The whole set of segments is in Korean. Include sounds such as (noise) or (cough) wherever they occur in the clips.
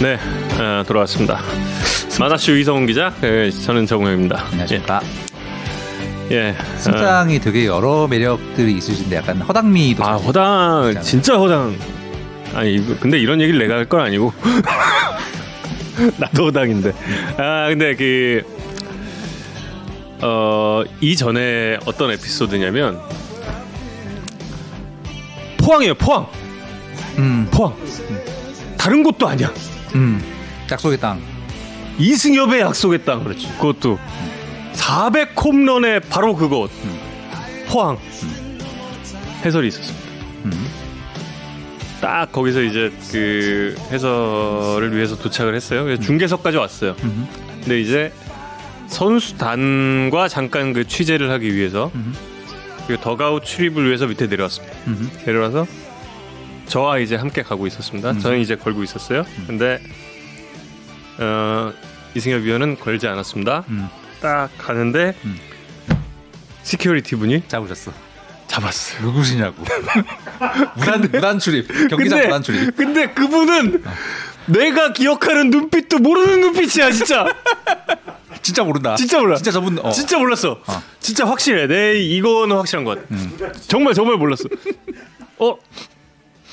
네, 어, 돌아왔습니다. 만화쇼 이성훈 기자, 네, 저는 정우영입니다. 안녕하십니까. 예. 예. 승장이 되게 여러 매력들이 있으신데 약간 허당미도 아, 허당, 있잖아요. 진짜 허당. 아니, 근데 이런 얘기를 내가 할 건 아니고. (laughs) 나도 허당인데. 아, 근데 그, 어, 이전에 어떤 에피소드냐면, 포항이에요, 포항. 음. 포항. 다른 곳도 아니야. 음. 약속의 땅. 이승엽의 약속의 땅. 그렇지. 그것도 400 홈런의 바로 그곳. 음. 포항. 음. 해설이 있었습니다. 음. 딱 거기서 이제 그 해설을 위해서 도착을 했어요. 그래서 중계석까지 왔어요. 근데 이제 선수단과 잠깐 그 취재를 하기 위해서 그 더그아웃 출입을 위해서 밑에 내려왔습니다. 내려와서 저와 이제 함께 가고 있었습니다. 음. 저는 이제 걸고 있었어요. 음. 근데 어, 이승엽 위원은 걸지 않았습니다. 음. 딱 가는데 security 분이 잡으셨어. 잡았어. 누구시냐고. (laughs) 무단 무단 출입. 경기장 근데, 무단 출입. 근데 그분은 어. 내가 기억하는 눈빛도 모르는 눈빛이야 진짜. (laughs) 진짜 모른다. 진짜 몰라. 진짜 저분 어. 진짜 몰랐어. 어. 진짜 확실해. 내 이거는 확실한 것 같아. 음. 정말 정말 몰랐어. (laughs) 어?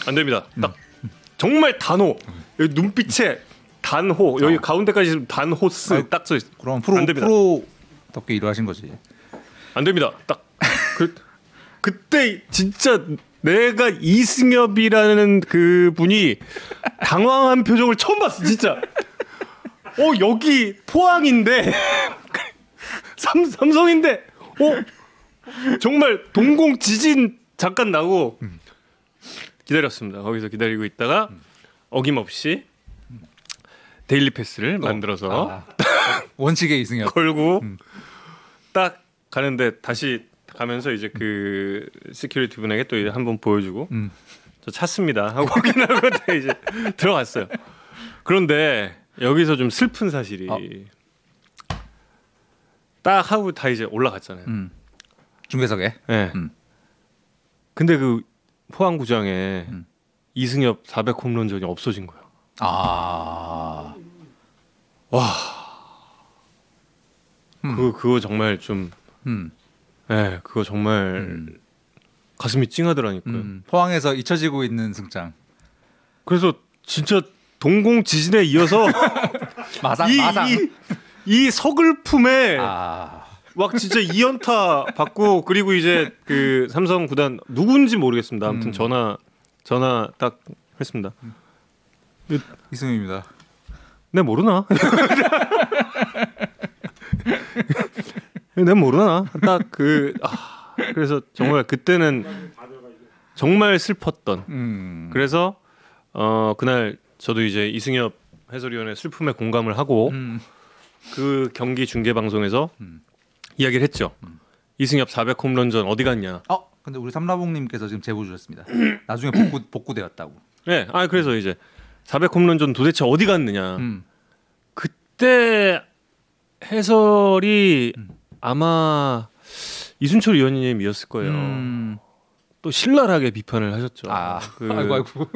안 됩니다. 딱 음. 정말 단호. 여기 눈빛에 단호. 여기 어. 가운데까지 단호스 아, 딱써 있어. 그럼 프로 안 됩니다. 프로답게 일하신 거지. 안 됩니다. 딱 그, 그때 진짜 내가 이승엽이라는 그 분이 당황한 표정을 처음 봤어. 진짜. 어 여기 포항인데 (laughs) 삼, 삼성인데 어 정말 동공 지진 잠깐 나고 음. 기다렸습니다. 거기서 기다리고 있다가 음. 어김없이 daily pass를 어. 만들어서 아. (laughs) 원칙에 이승엽 걸고 음. 딱 가는데 다시 가면서 이제 그 security 분에게 또 한 번 보여주고 음. 저 찾습니다 하고 확인하고 이제 (laughs) 들어갔어요. 그런데 여기서 좀 슬픈 사실이 어. 딱 하고 다 이제 올라갔잖아요. 음. 중계석에. 네. 음. 근데 그 포항구장에 음. 이승엽 400 홈런전이 없어진 거야. 아. 와. 음. 그 그거 정말 좀 음. 네, 그거 정말 음. 가슴이 찡하더라니까요. 음. 포항에서 잊혀지고 있는 승장. 그래서 진짜 동공 지진에 이어서 (laughs) 마상 이, 마상 이, 이 서글픔에 아. 막 진짜 2연타 받고 그리고 이제 그 삼성 구단 누군지 모르겠습니다. 아무튼 음. 전화 전화 딱 했습니다. 음. 이승입니다. 내 모르나? 내 모르나? 딱 그 아, 그래서 정말 그때는 정말 슬펐던. 음. 그래서 어 그날 저도 이제 이승엽 해설위원의 슬픔에 공감을 하고 음. 그 경기 중계 방송에서 음. 이야기를 했죠. 음. 이승엽 400 홈런전 어디 갔냐? 어, 근데 우리 삼라봉님께서 지금 제보 주셨습니다. (clears throat) 나중에 복구 복구되었다고. 네, 아 그래서 이제 400 홈런전 도대체 어디 갔느냐? 음. 그때 해설이 음. 아마 이순철 위원님이었을 거예요. 음. 또 신랄하게 비판을 하셨죠. 아, 그 (laughs) 아이고 아이고.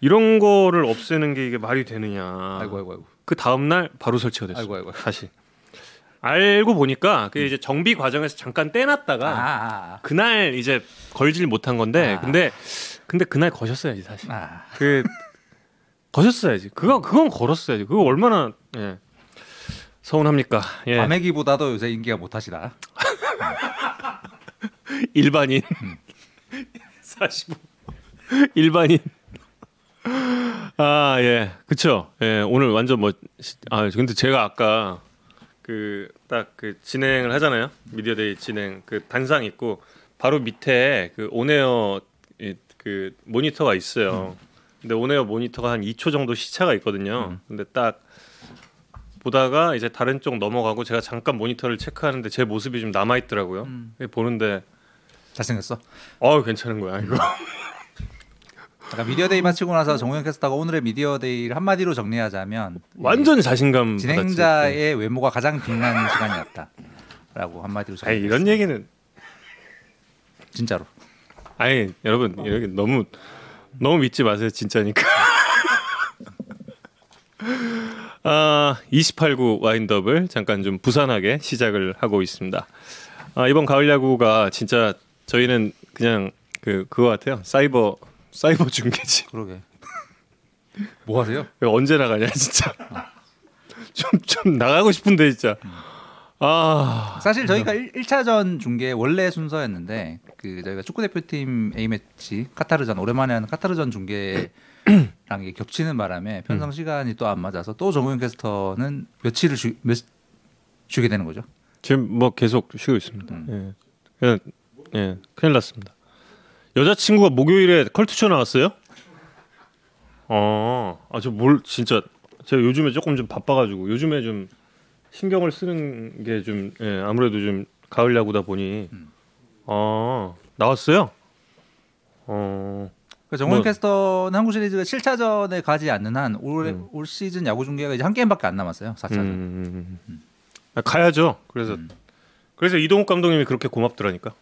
이런 거를 없애는 게 이게 말이 되느냐. 아이고 아이고 아이고. 그 다음 날 바로 설치가 됐어요. 아이고 아이고. 다시. 알고 보니까 그 이제 정비 과정에서 잠깐 떼놨다가 아, 아, 아. 그날 이제 걸질 못한 건데 아. 근데 근데 그날 거셨어야지 사실 아. 그 거셨어야지 그거 그건 걸었어야지 그거 얼마나 예. 서운합니까 예. 과메기보다도 요새 인기가 못하시다 (laughs) 일반인 음. 45 일반인 아 예 그쵸 예 오늘 완전 뭐아 근데 제가 아까 그딱그 진행을 하잖아요. 미디어데이 진행 그 단상 있고 바로 밑에 그 온에어 그 모니터가 있어요. 음. 근데 온에어 모니터가 한 2초 정도 시차가 있거든요. 음. 근데 딱 보다가 이제 다른 쪽 넘어가고 제가 잠깐 모니터를 체크하는데 제 모습이 좀 남아 있더라고요. 음. 보는데 잘생겼어. 어 괜찮은 거야 이거. (laughs) 그러니까 미디어데이 마치고 나서 정우영 캐스터가 오늘의 미디어데이를 한마디로 정리하자면 완전 자신감 진행자의 받았지. 외모가 가장 빛나는 시간이었다라고 한마디로 정리. 이런 얘기는 진짜로. 아니 여러분 여기 너무 너무 믿지 마세요 진짜니까. (laughs) 아, 28구 와인더블 잠깐 좀 부산하게 시작을 하고 있습니다. 아, 이번 가을 야구가 진짜 저희는 그냥 그 그거 같아요. 사이버 사이버 중계지. 그러게. 뭐 하세요? 언제 나가냐 진짜. 좀좀 나가고 싶은데 진짜. 아, 사실 저희가 1, 1차전 중계 원래 순서였는데 그 저희가 축구 대표팀 A 매치 카타르전 오랜만에 하는 카타르전 중계랑 이게 겹치는 바람에 편성 시간이 또 안 맞아서 또 정우영 캐스터는 며칠을 쉬, 몇, 쉬게 되는 거죠. 지금 뭐 계속 쉬고 있습니다. 음. 예. 그냥 예, 큰일 났습니다. 여자친구가 목요일에 컬투쇼 나왔어요? 어, 아 저 뭘 진짜 제가 요즘에 조금 좀 바빠가지고 요즘에 좀 신경을 쓰는 게좀 예, 아무래도 좀 가을 야구다 보니 음. 아 나왔어요. 어, 그러니까 정우영 뭐- 캐스터는 한국 시리즈가 7차전에 가지 않는 한올 음. 올 시즌 야구 중계가 이제 한 게임밖에 안 남았어요. 4차전. 음, 아, 가야죠. 그래서 음. 그래서 이동욱 감독님이 그렇게 고맙더라니까.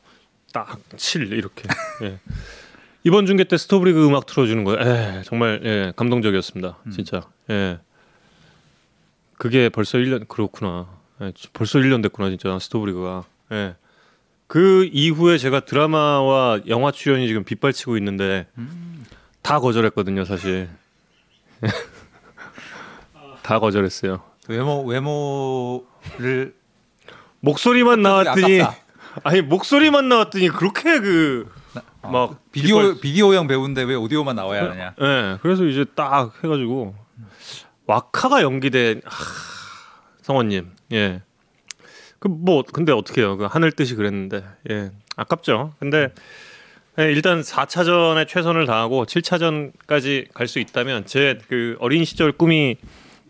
딱칠 이렇게. 예. 이번 중계 때 스토브리그 음악 틀어주는 거예요. 에, 정말 예, 감동적이었습니다. 음. 진짜. 예. 그게 벌써 1년 그렇구나. 예, 벌써 1년 됐구나 진짜 스토브리그가. 예. 그 이후에 제가 드라마와 영화 출연이 지금 빗발치고 있는데 음. 다 거절했거든요, 사실. (laughs) 다 거절했어요. 외모 외모를 목소리만 나왔더니 아깝다. 아니 목소리만 나왔더니 그렇게 그 막 비디오 비디오형 배우인데 왜 오디오만 나와야 하느냐. 예 그래서 이제 딱 해가지고 와카가 연기된 하, 성원님 예 그 뭐 근데 어떻게요. 그 하늘 뜻이 그랬는데 예 아깝죠. 근데 예, 일단 4차전에 최선을 다하고 7차전까지 갈 수 있다면 제 그 어린 시절 꿈이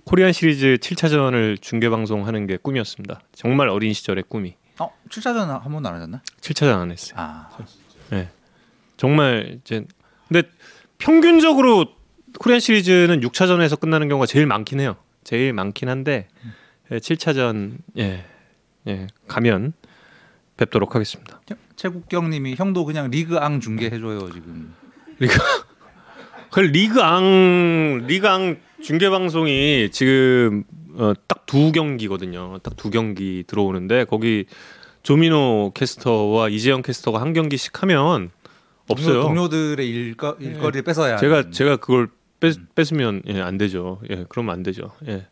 코리안 시리즈 7차전을 중계 방송하는 게 꿈이었습니다. 정말 어린 시절의 꿈이 어 7차전 한 번도 안 하셨나? 7차전 안 했어요. 아 정말 이제 근데 평균적으로 코리안 시리즈는 6차전에서 끝나는 경우가 제일 많긴 해요. 제일 많긴 한데 예, 7차전 예. 예. 가면 뵙도록 하겠습니다. 최국경 님이 형도 그냥 리그앙 중계 해 줘요 지금. 그 리그앙 리그앙 중계 방송이 지금 어, 딱 두 경기거든요. 딱 두 경기 들어오는데 거기 조민호 캐스터와 이재영 캐스터가 한 경기씩 하면 없어요. 동료, 들의 일거, 일거리를 뺏어야. 제가 하는. 제가 그걸 뺏, 뺏으면 예, 안 되죠. 예, 그러면 안 되죠. 예.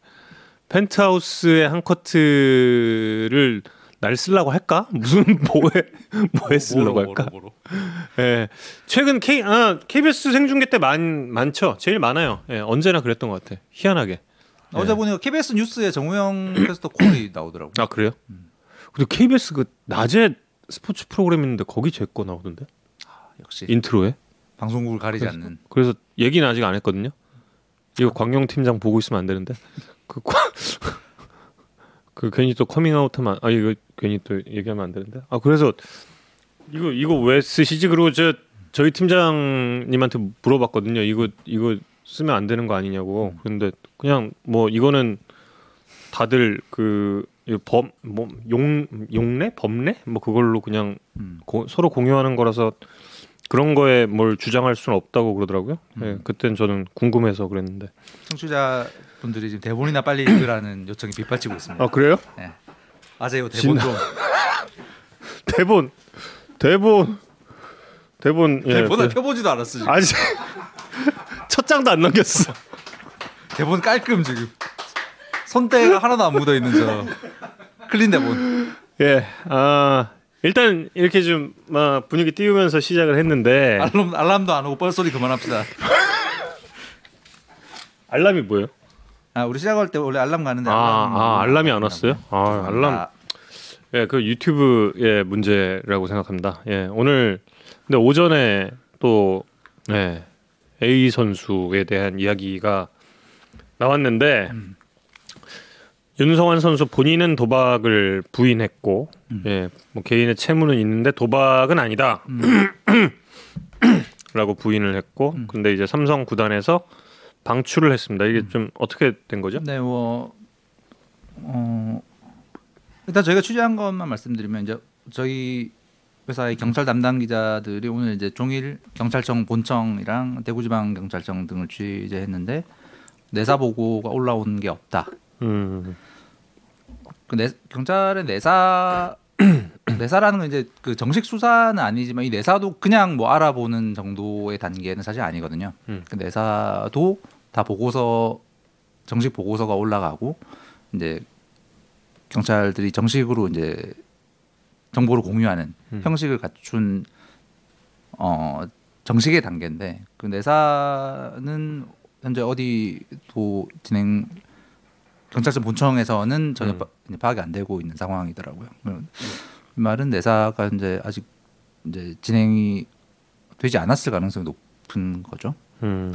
펜트하우스의 한 커트를 날 쓰려고 할까? (laughs) 무슨 뭐에 뭐에 쓰려고 할까? 뭐로. 예. 최근 K 아, KBS 생중계 때 많 많죠. 제일 많아요. 예, 언제나 그랬던 것 같아. 희한하게. 어제 보니까 KBS 뉴스에 정우영 (clears throat) 캐스터 콜이 나오더라고. 아 그래요? 근데 KBS 그 낮에 스포츠 프로그램 있는데 거기 제 거 나오던데 역시 intro에. 방송국을 가리지 그래서- 않는. 그래서 얘기는 아직 안 했거든요. 이거 광영 팀장 보고 있으면 안 되는데 (laughs) 그, 과- (laughs) 그 괜히 또 커밍아웃하면 안- 아 이거 괜히 또 얘기하면 안 되는데 아 그래서 이거 이거 왜 쓰시지 그리고 저 저희 팀장님한테 물어봤거든요. 이거 이거 쓰면 안 되는 거 아니냐고 그런데 그냥 뭐 이거는 다들 그 범 뭐 용 용례 법례 뭐 그걸로 그냥 음. 고- 서로 공유하는 거라서 그런 거에 뭘 주장할 수는 없다고 그러더라고요. 예, 그땐 저는 궁금해서 그랬는데. 청취자 분들이 지금 대본이나 빨리 읽으라는 (clears throat) 요청이 빗발치고 있습니다. 아 그래요? 네. 아세요 대본 좀. (laughs) 대본, 대본, 대본. 예, 대본을 그- 펴보지도 않았어 지금. 아직 (laughs) 첫 장도 안 넘겼어. 대본 깔끔 지금. 손때가 하나도 안 묻어 있는 저 클린 대본. 예, 아 일단 이렇게 좀 막 분위기 띄우면서 시작을 했는데 알람 알람도 안 오고 뻘소리 그만합시다. 알람이 뭐예요? 아 우리 시작할 때 원래 알람 가는데 아, 알람 아 알람이 안 왔어요? 아 알람. 아, 예, 그 유튜브의 문제라고 생각합니다. 예, 오늘 근데 오전에 또 예, A 선수에 대한 이야기가 나왔는데 음. 윤성환 선수 본인은 도박을 부인했고 음. 예, 뭐 개인의 채무는 있는데 도박은 아니다. 음. (clears throat) 라고 부인을 했고 음. 근데 이제 삼성 구단에서 방출을 했습니다. 이게 좀 어떻게 된 거죠? 네, 뭐 어, 일단 저희가 취재한 것만 말씀드리면 이제 저희 회사의 경찰 담당 기자들이 오늘 이제 종일 경찰청 본청이랑 대구지방 경찰청 등을 취재했는데 내사 보고가 올라온 게 없다. 음. 그 내, 경찰의 내사 (clears throat) 내사라는 건 이제 그 정식 수사는 아니지만 이 내사도 그냥 뭐 알아보는 정도의 단계는 사실 아니거든요. 음. 그 내사도 다 보고서 정식 보고서가 올라가고 이제 경찰들이 정식으로 이제 정보를 공유하는 음. 형식을 갖춘 어 정식의 단계인데 그 내사는 현재 어디도 진행 경찰청 본청에서는 전혀 음. 파, 파악이 안 되고 있는 상황이더라고요. 그 말은 내사가 이제 아직 이제 진행이 되지 않았을 가능성이 높은 거죠. 음.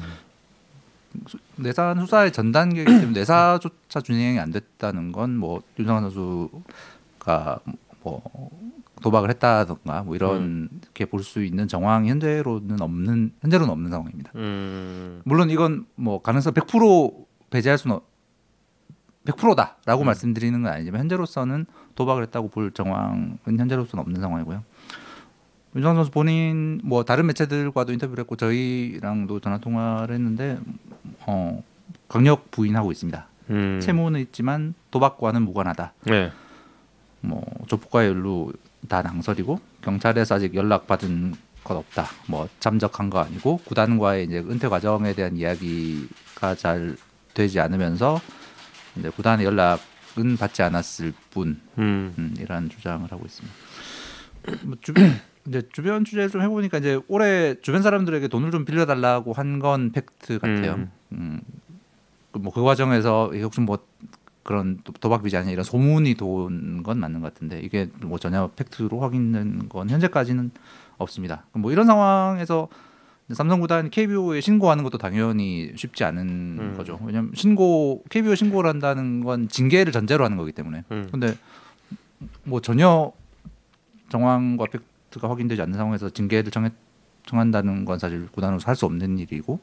내사는 수사의 전 단계이기 때문에 (clears throat) 내사조차 진행이 안 됐다는 건 뭐 윤상환 선수가 뭐 도박을 했다던가 뭐 이렇게 볼 수 있는 정황이 현재로는 없는 현재로는 없는 상황입니다. 음. 물론 이건 뭐 가능성 100% 배제할 수는 100%다라고 말씀드리는 건 아니지만 현재로서는 도박을 했다고 볼 정황은 현재로서는 없는 상황이고요. 윤상 선수 본인 뭐 다른 매체들과도 인터뷰를 했고 저희랑도 전화 통화를 했는데 어 강력 부인하고 있습니다. 음. 채무는 있지만 도박과는 무관하다. 네. 뭐 조폭과 연루 다 낭설이고 경찰에서 아직 연락 받은 것 없다. 뭐 잠적한 거 아니고 구단과의 이제 은퇴 과정에 대한 이야기가 잘 되지 않으면서 이제 구단의 연락은 받지 않았을 뿐 음. 음, 이런 주장을 하고 있습니다. 뭐 주, 이제 주변 취재를 좀 해보니까 이제 올해 주변 사람들에게 돈을 좀 빌려달라고 한 건 팩트 같아요. 음. 음. 그 뭐그 과정에서 이게 혹시 뭐 그런 도- 도박 빚이 아니냐 이런 소문이 돈건 맞는 것 같은데 이게 뭐 전혀 팩트로 확인된 건 현재까지는 없습니다. 뭐 이런 상황에서 삼성 구단이 KBO에 신고하는 것도 당연히 쉽지 않은 음. 거죠. 왜냐하면 신고 KBO 신고를 한다는 건 징계를 전제로 하는 거기 때문에. 음. 근데 뭐 전혀 정황과 팩트가 확인되지 않는 상황에서 징계를 정해, 정한다는 건 사실 구단으로서 할 수 없는 일이고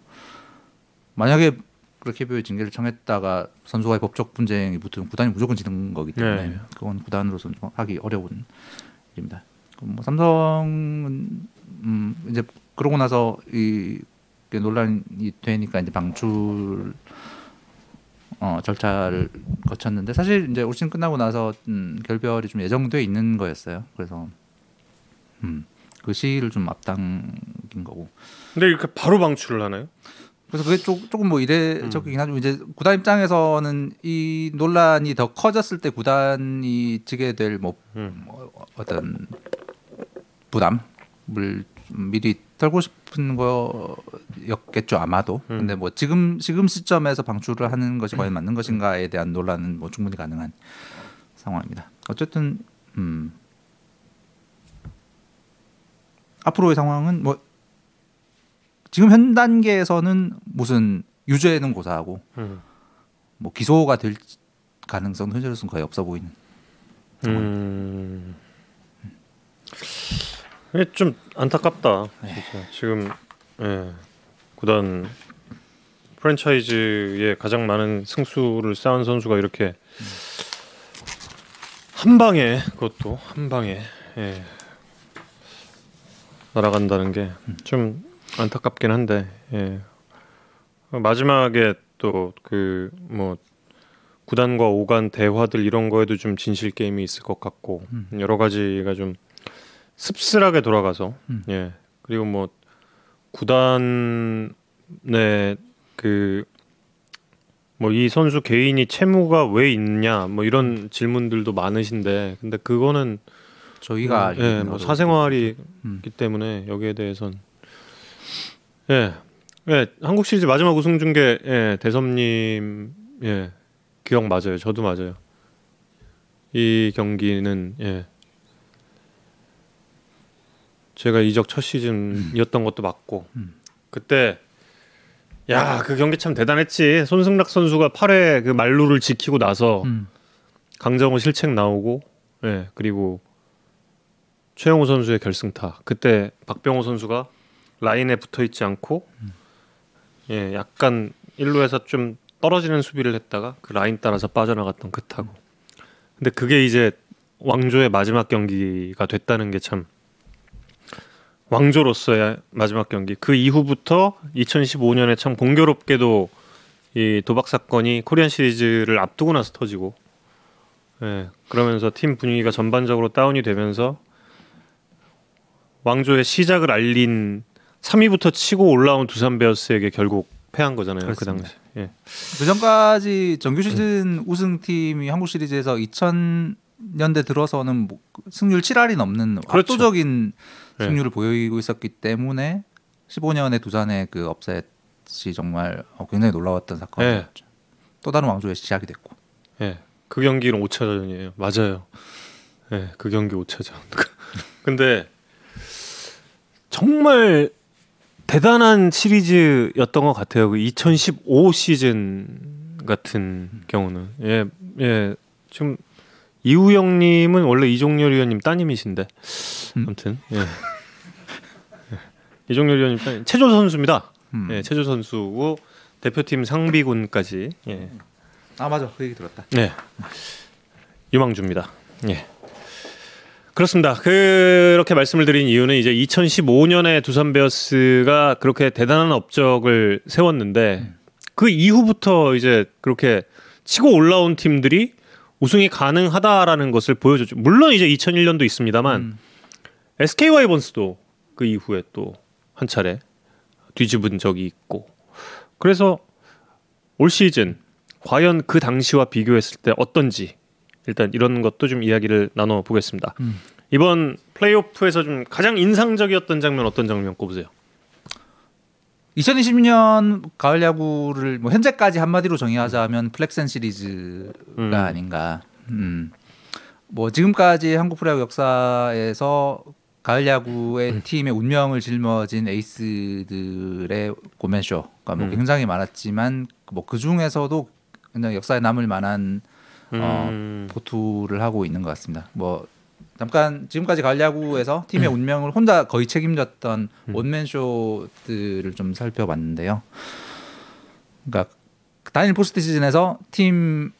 만약에 그렇게 KBO에 징계를 청했다가 선수와의 법적 분쟁이 붙으면 구단이 무조건 지는 거기 때문에 네. 그건 구단으로서는 좀 하기 어려운 일입니다. 뭐 삼성은 음 이제 그러고 나서 이 논란이 되니까 이제 방출 어 절차를 거쳤는데 사실 이제 올 시즌 끝나고 나서 음, 결별이 좀 예정돼 있는 거였어요. 그래서 음그 시기를 좀 앞당긴 거고. 근데 이렇게 바로 방출을 하나요? 그래서 그게 조, 조금 뭐 이례적이긴 하죠. 이제 구단 입장에서는 이 논란이 더 커졌을 때 구단이 지게 될뭐 음. 뭐 어떤 부담을 좀 미리 털고 싶은 거였겠죠 아마도. 음. 근데 뭐 지금 지금 시점에서 방출을 하는 것이 과연 맞는 것인가에 대한 논란은 뭐 충분히 가능한 상황입니다. 어쨌든 음 앞으로의 상황은 뭐 지금 현 단계에서는 무슨 유죄는 고사하고 음. 뭐 기소가 될 가능성 은 현재로서는 거의 없어 보이는. 음. 이게 좀 안타깝다. 네. 진짜 지금 예. 구단 프랜차이즈에 가장 많은 승수를 쌓은 선수가 이렇게 한 방에 그것도 한 방에 예. 날아간다는 게 좀 안타깝긴 한데 예. 마지막에 또 그 뭐 구단과 오간 대화들 이런 거에도 좀 진실 게임이 있을 것 같고 음. 여러 가지가 좀 씁쓸하게 돌아가서 음. 예 그리고 뭐 구단의 그 뭐 이 선수 개인이 채무가 왜 있냐 뭐 이런 질문들도 많으신데 근데 그거는 저희가 음, 예, 뭐 사생활이 음. 때문에 여기에 대해선 예, 예, 한국 시리즈 마지막 우승 중계 예, 대섭님 예, 기억 맞아요. 저도 맞아요. 이 경기는 예, 제가 이적 첫 시즌이었던 것도 맞고 음. 그때 야 그 경기 참 대단했지. 손승락 선수가 8회 그 말루를 지키고 나서 음. 강정호 실책 나오고 예 그리고 최영호 선수의 결승타 그때 박병호 선수가 라인에 붙어 있지 않고 예 약간 일루에서 좀 떨어지는 수비를 했다가 그 라인 따라서 빠져나갔던 그 타구 근데 그게 이제 왕조의 마지막 경기가 됐다는 게 참 왕조로서의 마지막 경기. 그 이후부터 2015년에 참 공교롭게도 이 도박 사건이 코리안 시리즈를 앞두고 나서 터지고, 예, 그러면서 팀 분위기가 전반적으로 다운이 되면서 왕조의 시작을 알린 3위부터 치고 올라온 두산 베어스에게 결국 패한 거잖아요. 그 그렇습니다. 당시. 예. 그 전까지 정규 시즌 우승팀이 한국 시리즈에서 2000년대 들어서는 뭐 승률 7할이 넘는 그렇죠. 압도적인 네. 승률을 보이고 있었기 때문에 15년의 두산의 그 업셋이 정말 어, 굉장히 놀라웠던 사건이었죠. 또 다른 왕조의 시작이 됐고. 예. 그 경기는 5차전이에요. 맞아요. 예, 그 경기 5차전. (laughs) 근데 정말 대단한 시리즈였던 것 같아요. 그 2015 시즌 같은 경우는 예, 예. 지금 이우영 님은 원래 이종렬 위원님 따님이신데 음. 아무튼 예. 예. 이종렬 위원님 따님 체조 선수입니다. 음. 예, 체조 선수고 대표팀 상비군까지 예. 아 맞아 그 얘기 들었다. 네. 유망주입니다. 예. 그렇습니다. 그렇게 말씀을 드린 이유는 이제 2015년에 두산 베어스가 그렇게 대단한 업적을 세웠는데 그 이후부터 이제 그렇게 치고 올라온 팀들이 우승이 가능하다라는 것을 보여줬죠. 물론 이제 2001년도 있습니다만 음. SK 와이번스도 그 이후에 또 한 차례 뒤집은 적이 있고 그래서 올 시즌 과연 그 당시와 비교했을 때 어떤지 일단 이런 것도 좀 이야기를 나눠 보겠습니다. 음. 이번 플레이오프에서 좀 가장 인상적이었던 장면 어떤 장면 꼽으세요? 2020년 가을 야구를 뭐 현재까지 한마디로 정의하자면 플렉센 시리즈가 음. 아닌가. 음. 뭐 지금까지 한국 프로야구 역사에서 가을 야구의 음. 팀의 운명을 짊어진 에이스들의 고맨쇼가 뭐 음. 굉장히 많았지만 뭐 그 중에서도 굉장히 역사에 남을 만한 어, 음. 보투를 하고 있는 것 같습니다. 뭐 잠깐 지금까지 가을 야구에서 팀의 음. 운명을 혼자 거의 책임졌던 원맨 쇼들을 좀 살펴봤는데요. 그러니까 단일 포스트 시즌에서 팀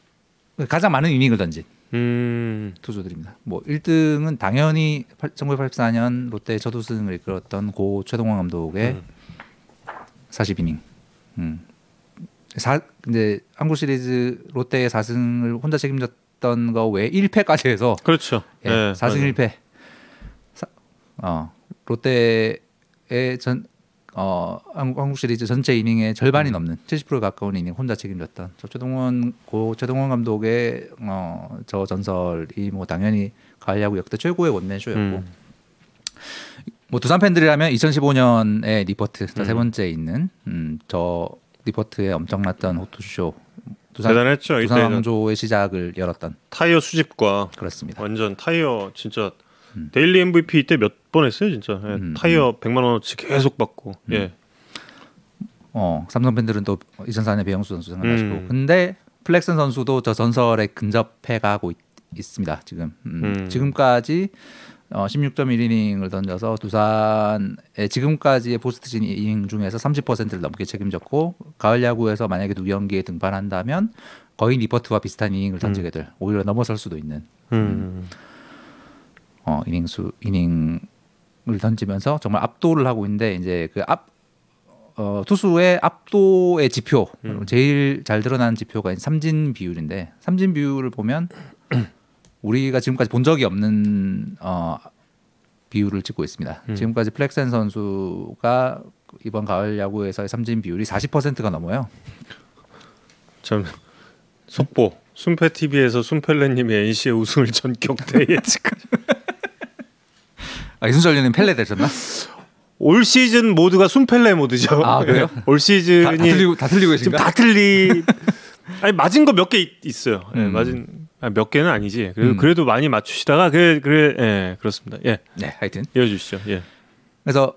가장 많은 이닝을 던진 음. 투수들입니다. 뭐 1등은 당연히 1984년 롯데 첫 우승을 이끌었던 고 최동원 감독의 음. 40이닝. 음. 사 근데 한국 시리즈 롯데의 4승을 혼자 책임졌던 거 외에 1패까지 해서 그렇죠. 예, 예, 4승 맞아요. 1패. 사, 어, 롯데의 전 어, 한국, 한국 시리즈 전체 이닝의 절반이 넘는 70% 가까운 이닝 혼자 책임졌던 저 최동원 고 최동원 감독의 어, 저 전설이 뭐 당연히 가을 야구 역대 최고의 원맨 쇼였고 음. 뭐 두산 팬들이라면 2015년에 니퍼트 자, 세 음. 번째 있는 음, 저 니퍼트의 엄청났던 호투쇼 두산 대단했죠. 두산 왕조의 시작을 열었던 타이어 수집가 그렇습니다. 완전 타이어 진짜 음. daily MVP 때 몇 번 했어요, 진짜. 예, 음, 타이어 100만 원어치 계속 받고. 예. 어, 삼성 팬들은 또 2004년 배영수 선수 생각나시고 음. 근데 플렉센 선수도 저 전설에 근접해 가고 있, 습니다 지금 음, 음. 지금까지 어, 16.1이닝을 던져서 두산의 지금까지의 포스트 시즌 이닝 중에서 30%를 넘게 책임졌고 가을 야구에서 만약에 두 경기에 등판한다면 거의 니퍼트와 비슷한 이닝을 던지게 될 오히려 넘어설 수도 있는 음. 어, 이닝 수 이닝을 던지면서 정말 압도를 하고 있는데 이제 그앞 어, 투수의 압도의 지표 음. 제일 잘 드러나는 지표가 삼진 비율인데 삼진 비율을 보면 우리가 지금까지 본 적이 없는 어, 비율을 찍고 있습니다. 음. 지금까지 플렉센 선수가 이번 가을 야구에서의 삼진 비율이 40%가 넘어요. 참 속보 순패 TV에서 순펠레님이 NC의 우승을 전격 대 예측. (laughs) 아, 이순철 의원님 펠레 되셨나? 올 시즌 모두가 순펠레 모드죠. 아, 그래요? 예. 올 다, 시즌이 다 틀리고 다 틀리고 계신가? 다 틀리. 아니 맞은 거 몇 개 있어요. 예, 음. 맞은 아, 몇 개는 아니지. 그래도 음. 그래도 많이 맞추시다가 그래 그래 예 그렇습니다. 예 네, 하여튼 이어 주시죠. 예. 그래서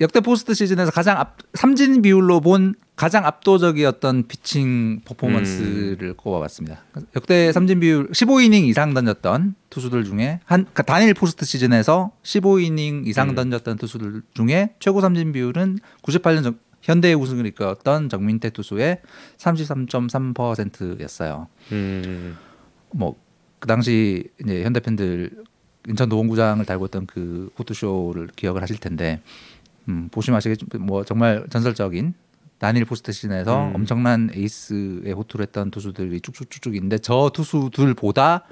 역대 포스트 시즌에서 가장 앞, 삼진 비율로 본 가장 압도적이었던 피칭 퍼포먼스를 꼽아봤습니다. 역대 삼진 비율 15이닝 이상 던졌던 투수들 중에 한 그러니까 단일 포스트 시즌에서 15이닝 이상 음. 던졌던 투수들 중에 최고 삼진 비율은 98년 정, 현대의 우승을 이끌었던 정민태 투수의 33.3%였어요. 음. 뭐그 당시 이제 현대 팬들 인천 도원구장을 달구었던 그 호투쇼를 기억을 하실 텐데 음, 보시면 아시겠지만 뭐 정말 전설적인 단일 포스트 시즌에서 음. 엄청난 에이스의 호투를 했던 투수들이 쭉쭉쭉쭉 있는데 저 투수들보다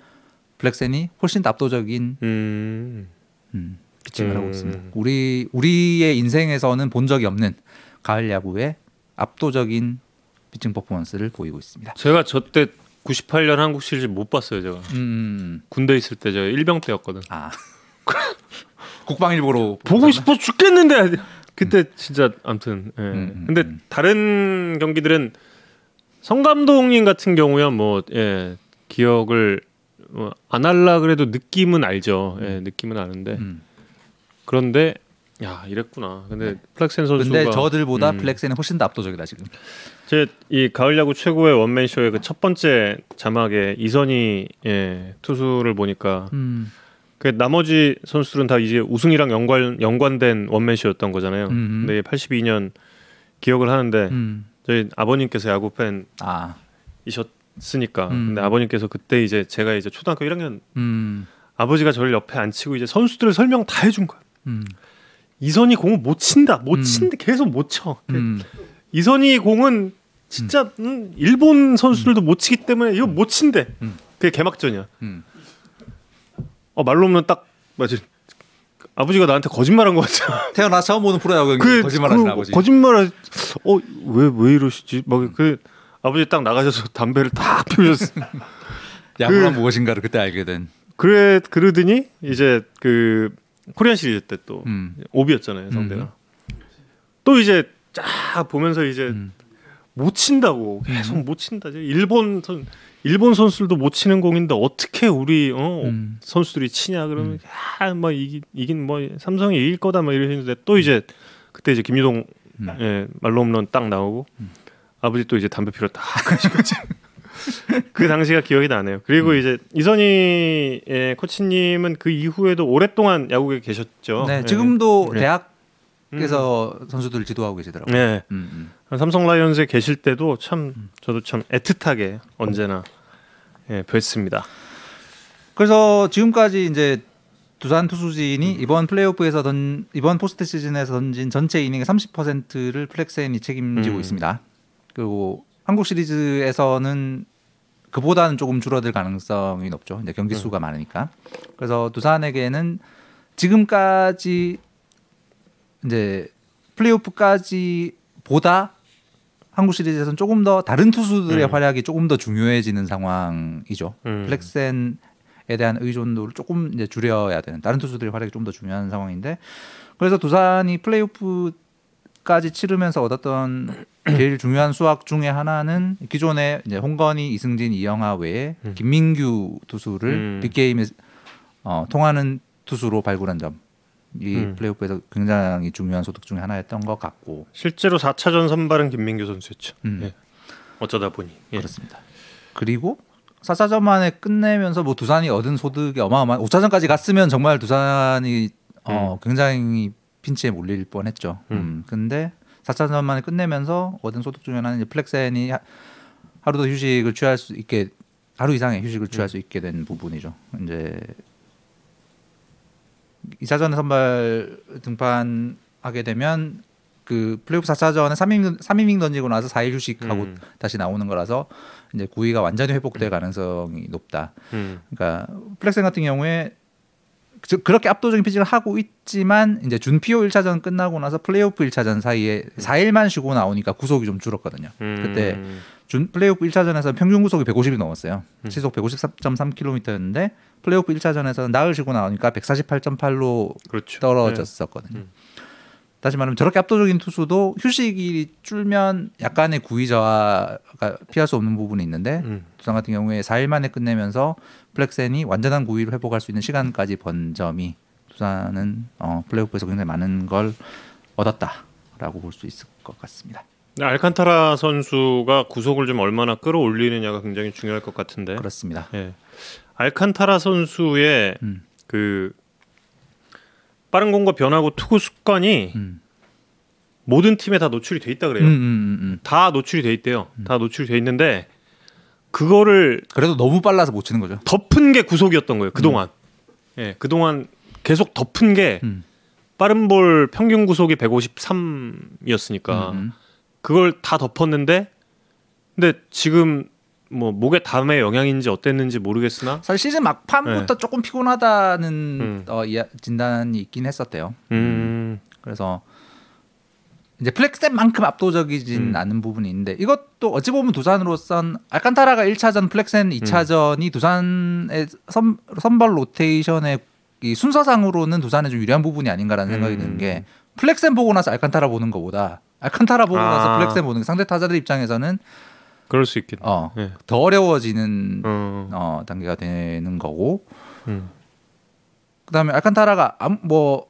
플렉센이 훨씬 더 압도적인 음. 음, 피칭을 음. 하고 있습니다. 우리 우리의 인생에서는 본 적이 없는 가을 야구의 압도적인 피칭 퍼포먼스를 보이고 있습니다. 제가 저때 98년 한국 시리즈 못 봤어요, 제가. 음, 군대 있을 때 제가 일병 때였거든. 아 (laughs) 국방일보로 보고 싶어 죽겠는데 그때 진짜 아무튼 예. 음, 근데 음. 다른 경기들은 성 감독님 같은 경우야 뭐 예, 기억을 뭐 안 할라 그래도 느낌은 알죠. 예, 느낌은 아는데 음. 그런데 야 이랬구나. 근데 플렉센 선수가 근데 저들보다 음. 블랙센이 훨씬 더 압도적이다 지금. 제 이 가을 야구 최고의 원맨 쇼의 그 첫 번째 자막에 이선희 예, 투수를 보니까 음. 그 나머지 선수들은 다 이제 우승이랑 연관 연관된 원맨 쇼였던 거잖아요. 음. 근데 82년 기억을 하는데 음. 저희 아버님께서 야구 아, 팬이셨으니까 음. 근데 아버님께서 그때 이제 제가 이제 초등학교 1학년 음. 아버지가 저를 옆에 앉히고 이제 선수들 설명 다 해준 거야. 음. 이선희 공을 못 친다, 못 음. 친다, 계속 못 쳐. 음. 이선희 공은 진짜 음, 일본 선수들도 못 치기 때문에 이거 못 친대. 음. 그게 개막전이야. 음. 어, 말로 없는 딱 맞지. 아버지가 나한테 거짓말한 것 같아. (laughs) 태어나 처음 보는 프로야구 그 거짓말하신 그 아버지. 거짓말을 어왜 왜 이러시지? 막그 아버지 딱 나가셔서 담배를 딱 피우셨어. (laughs) 야구란 그- 무엇인가를 그때 알게 된. 그래 그러더니 이제 그 코리안 시리즈 때또 음. 오비였잖아요 상대가. 또 이제 쫙 보면서 이제 음. 못 친다고 계속 못 친다. 일본 선 일본 선수들도 못 치는 공인데 어떻게 우리 어 음. 선수들이 치냐 그러면 야뭐 이긴 이긴 뭐 삼성이 이길 거다 막 이러시는데 또 이제 그때 이제 김유동 음. 예, 말로 홈런 딱 나오고 아버지 또 이제 담배 피러 가신 거지. (laughs) (laughs) 그 당시가 기억이 나네요. 그리고 이제 이선희 예, 코치님은 그 이후에도 오랫동안 야구에 계셨죠. 네, 예. 지금도 네. 대학에서 선수들 지도하고 계시더라고요. 네. 음, 음. 삼성 라이온즈에 계실 때도 참 저도 참 애틋하게 언제나 예, 됐습니다. 그래서 지금까지 이제 두산 투수진이 이번 플레이오프에서 던 이번 포스트 시즌에서 던진 전체 이닝의 30%를 플렉센이 책임지고 음. 있습니다. 그리고 한국 시리즈에서는 그보다는 조금 줄어들 가능성이 높죠. 이제 경기 수가 많으니까. 그래서 두산에게는 지금까지 이제 플레이오프까지 보다 한국 시리즈에서는 조금 더 다른 투수들의 음. 활약이 조금 더 중요해지는 상황이죠. 음. 플렉센에 대한 의존도를 조금 이제 줄여야 되는 다른 투수들의 활약이 좀 더 중요한 상황인데 그래서 두산이 플레이오프 까지 치르면서 얻었던 (clears throat) 제일 중요한 수확 중에 하나는 기존에 이제 홍건희, 이승진, 이영하 외에 음. 김민규 투수를 음. 빅게임에 어, 통하는 투수로 발굴한 점. 이 음. 플레이오프에서 굉장히 중요한 소득 중에 하나였던 것 같고 실제로 4차전 선발은 김민규 선수였죠. 음. 예. 어쩌다 보니. 예. 그렇습니다. 그리고 4차전 만에 끝내면서 뭐 두산이 얻은 소득이 어마어마한 5차전까지 갔으면 정말 두산이 어, 굉장히 핀치에 몰릴 뻔했죠. 음. 음. 근데 4차전 만에 끝내면서 얻은 소득 중에 하나는 이제 플렉센이 하- 하루 더 휴식을 취할 수 있게 하루 이상의 휴식을 취할 수 있게 된 부분이죠. 이제 2차전 선발 등판하게 되면 그 플레이오프 4차전에 3이닝 3이닝 던지고 나서 4일 휴식하고 음. 다시 나오는 거라서 이제 구위가 완전히 회복될 가능성이 높다. 음. 그러니까 플렉센 같은 경우에 즉 그렇게 압도적인 피칭을 하고 있지만 이제 준PO 1차전 끝나고 나서 플레이오프 1차전 사이에 4일만 쉬고 나오니까 구속이 좀 줄었거든요. 음. 그때 준 플레이오프 1차전에서 평균 구속이 150이 넘었어요. 음. 시속 153.3km였는데 플레이오프 1차전에서는 나흘 쉬고 나오니까 148.8로 그렇죠. 떨어졌었거든요. 음. 다시 말하면 저렇게 압도적인 투수도 휴식이 줄면 약간의 구위 저하가 피할 수 없는 부분이 있는데 네. 음. 두산 같은 경우에 4일 만에 끝내면서 플렉센이 완전한 구위를 회복할 수 있는 시간까지 번 점이 두산은 어, 플레이오프에서 굉장히 많은 걸 얻었다라고 볼 수 있을 것 같습니다. 근데 알칸타라 선수가 구속을 좀 얼마나 끌어올리느냐가 굉장히 중요할 것 같은데. 그렇습니다. 예. 알칸타라 선수의 음. 그 빠른 공과 변화구 투구 습관이 음. 모든 팀에 다 노출이 돼 있다 음, 그래요. 음, 음, 음. 다 노출이 돼 있대요. 다 노출이 돼 있는데 그거를 그래도 너무 빨라서 못 치는 거죠. 덮은 게 구속이었던 거예요. 그동안. 예, 그동안 계속 덮은 게 음. 빠른 볼 평균 구속이 153이었으니까 음, 그걸 다 덮었는데 근데 지금 뭐 목에 담의 영향인지 어땠는지 모르겠으나 사실 시즌 막판부터 조금 피곤하다는 음. 어, 진단이 있긴 했었대요. 음, 그래서 이제 플렉센만큼 압도적이진 음. 않은 부분이 있는데 이것도 어찌 보면 두산으로선 알칸타라가 1차전, 플렉센 2차전이 두산의 선, 선발 로테이션의 이 순서상으로는 두산에 좀 유리한 부분이 아닌가라는 생각이 음. 드는 게 플렉센 보고 나서 알칸타라 보는 것보다 알칸타라 보고 아. 나서 플렉센 보는 게 상대 타자들 입장에서는 그럴 수 있겠네. 어, 예. 더 어려워지는 어, 어, 단계가 되는 거고 음, 그다음에 알칸타라가 암- 뭐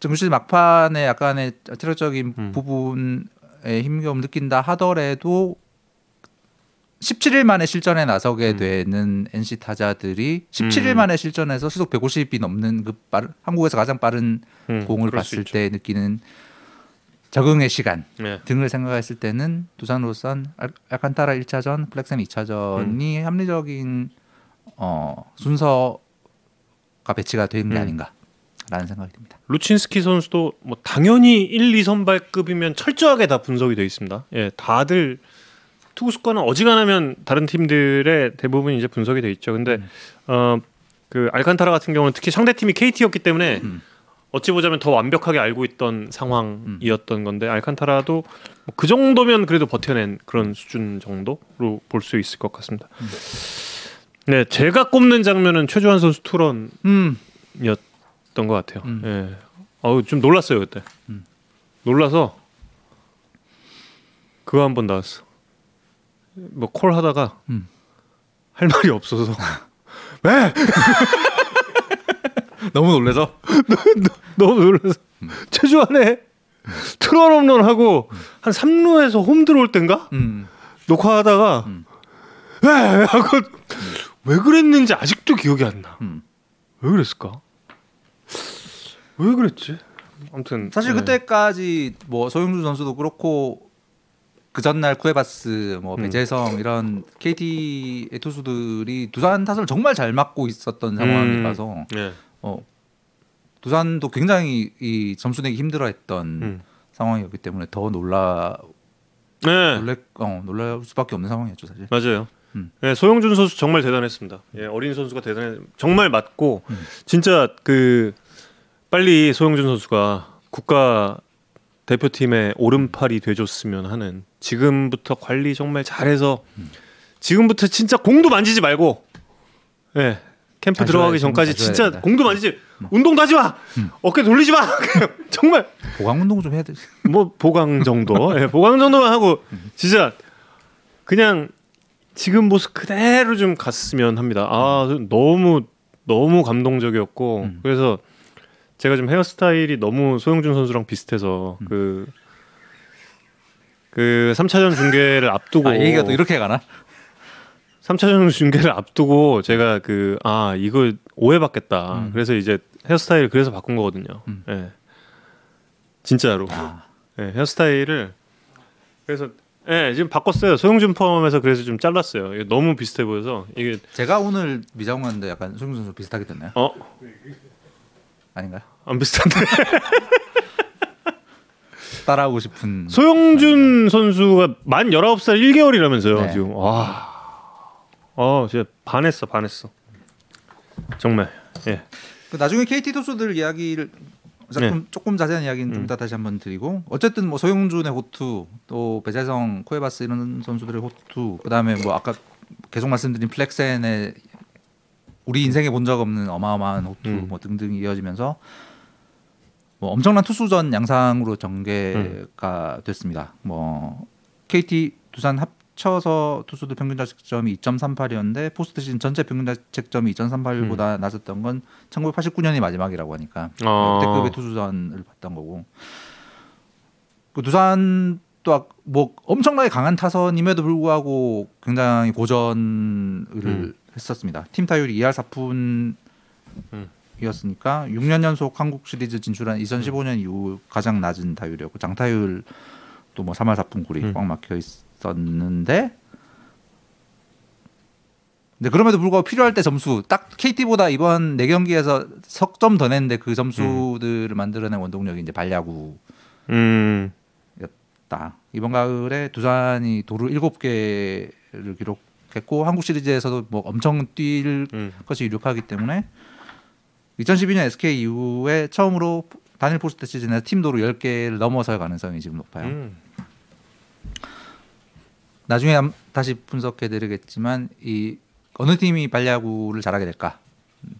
정실 막판에 약간의 체력적인 음. 부분에 힘겨움 느낀다 하더라도 17일 만에 실전에 나서게 음. 되는 NC 타자들이 17일 음. 만에 실전에서 시속 150이 넘는 그 빠른 한국에서 가장 빠른 음, 공을 봤을. 때 느끼는 적응의 시간 예. 등을 생각했을 때는 두산으로선 알- 알칸타라 1차전, 플렉센 2차전이 음. 합리적인 어, 순서가 배치가 된게 음. 아닌가 라는 생각이 듭니다. 루친스키 선수도 뭐 당연히 1, 2 선발급이면 철저하게 다 분석이 되어 있습니다. 예, 다들 투구 습관은 어지간하면 다른 팀들의 대부분 이제 분석이 돼 있죠. 근데 음. 어그 알칸타라 같은 경우는 특히 상대 팀이 KT였기 때문에 음. 어찌 보자면 더 완벽하게 알고 있던 상황이었던 건데 알칸타라도 뭐 그 정도면 그래도 버텨낸 그런 수준 정도로 볼 수 있을 것 같습니다. 음. 네, 제가 꼽는 장면은 최주환 선수 투런 음. 것 같아요. 음. 예. 아우 좀 놀랐어요 그때. 음. 놀라서 그거 한 번 나왔어. 뭐 콜 하다가 음. 할 말이 없어서 (laughs) 왜 (laughs) 너무 놀래서 (laughs) 너무 놀라서 음. 최주환에 트런 홈런 하고 한 3루에서 홈 들어올 땐가 음. 녹화하다가 음. 왜 하고 왜 그랬는지 아직도 기억이 안 나. 음. 왜 그랬을까? 왜 그랬지? 아무튼 사실 네. 그때까지 뭐 소영준 선수도 그렇고 그 전날 쿠에바스, 뭐 음. 배재성 이런 KT의 투수들이 두산 타선을 정말 잘 막고 있었던 상황이라서 네. 어, 두산도 굉장히 이 점수 내기 힘들어했던 음. 상황이었기 때문에 더 놀라 네. 놀래 어, 놀랄 수밖에 없는 상황이었죠 사실. 맞아요. 음. 네, 소영준 선수 정말 대단했습니다. 예, 어린 선수가 대단해. 정말 맞고 음. 진짜 그 빨리 소영준 선수가 국가 대표팀의 오른팔이 돼줬으면 하는 지금부터 관리 정말 잘해서 음. 지금부터 진짜 공도 만지지 말고 예 캠프 잘 들어가기 전까지 진짜 된다. 공도 만지지 운동도 하지 마 음. 어깨 돌리지 마 (laughs) 정말 보강 운동 좀 해야 돼. 뭐 보강 정도, 예, 보강 정도만 하고 진짜 그냥 지금 모습 그대로 좀 갔으면 합니다. 아 너무 너무 감동적이었고 음. 그래서 제가 좀 헤어스타일이 너무 소영준 선수랑 비슷해서 음. 그. 그 3차전 중계를 앞두고 아 얘기가 또 이렇게 가나? 3차전 중계를 앞두고 제가 그 아 이거 오해받겠다. 음. 그래서 이제 헤어스타일 그래서 바꾼 거거든요. 음. 예. 진짜로. 아, 예, 헤어스타일을 그래서 예, 지금 바꿨어요. 소영준 포함해서 그래서 좀 잘랐어요. 너무 비슷해 보여서 이게 제가 오늘 미장 갔는데 약간 소영준 선수 비슷하게 됐나요? 어? 아닌가요? 안 비슷한데. (laughs) 따라하고 싶은 소형준 선수가 만 19살 1개월이라면서요, 네. 지금. 와. 어, 진짜 반했어, 반했어. 정말. 예. 그 나중에 KT 투수들 이야기를 조금, 조금 자세한 이야기는 좀 네. 음. 이따 다시 한번 드리고 어쨌든 뭐 소형준의 호투 또 배제성 쿠에바스 이런 선수들의 호투 그다음에 뭐 아까 계속 말씀드린 플렉센의 우리 인생에 본 적 없는 어마어마한 호투 음. 뭐 등등 이어지면서 뭐 엄청난 투수전 양상으로 전개가 됐습니다. 뭐 KT 두산 합 쳐서 투수들 평균 자책점이 2.38이었는데 포스트 시즌 전체 평균 자책점이 2.38보다 낮았던 건 1989년이 마지막이라고 하니까 어. 역대급의 투수전을 봤던 거고 그 두산 또뭐 엄청나게 강한 타선임에도 불구하고 굉장히 고전을 음. 했었습니다. 팀 타율이 2할 4푼 음. 이었으니까 6년 연속 한국 시리즈 진출한 2015년 이후 가장 낮은 타율이었고 장타율 또 뭐 3할 4푼 9리 음. 꽉 막혀 있 었는데 근데 그럼에도 불구하고 필요할 때 점수 딱 KT보다 이번 네 경기에서 석 점 더 냈는데 그 점수들을 만들어낸 원동력이 이제 발야구 음. 있었다. 이번 가을에 두산이 도루 7개를 기록했고 한국 시리즈에서도 뭐 엄청 뛸 음. 것이 유력하기 때문에 2012년 SK 이후에 처음으로 단일 포스트 시즌에 팀 도루 10개를 넘어설 가능성이 지금 높아요. 음. 나중에 한- 다시 분석해 드리겠지만 이 어느 팀이 발야구를 잘하게 될까?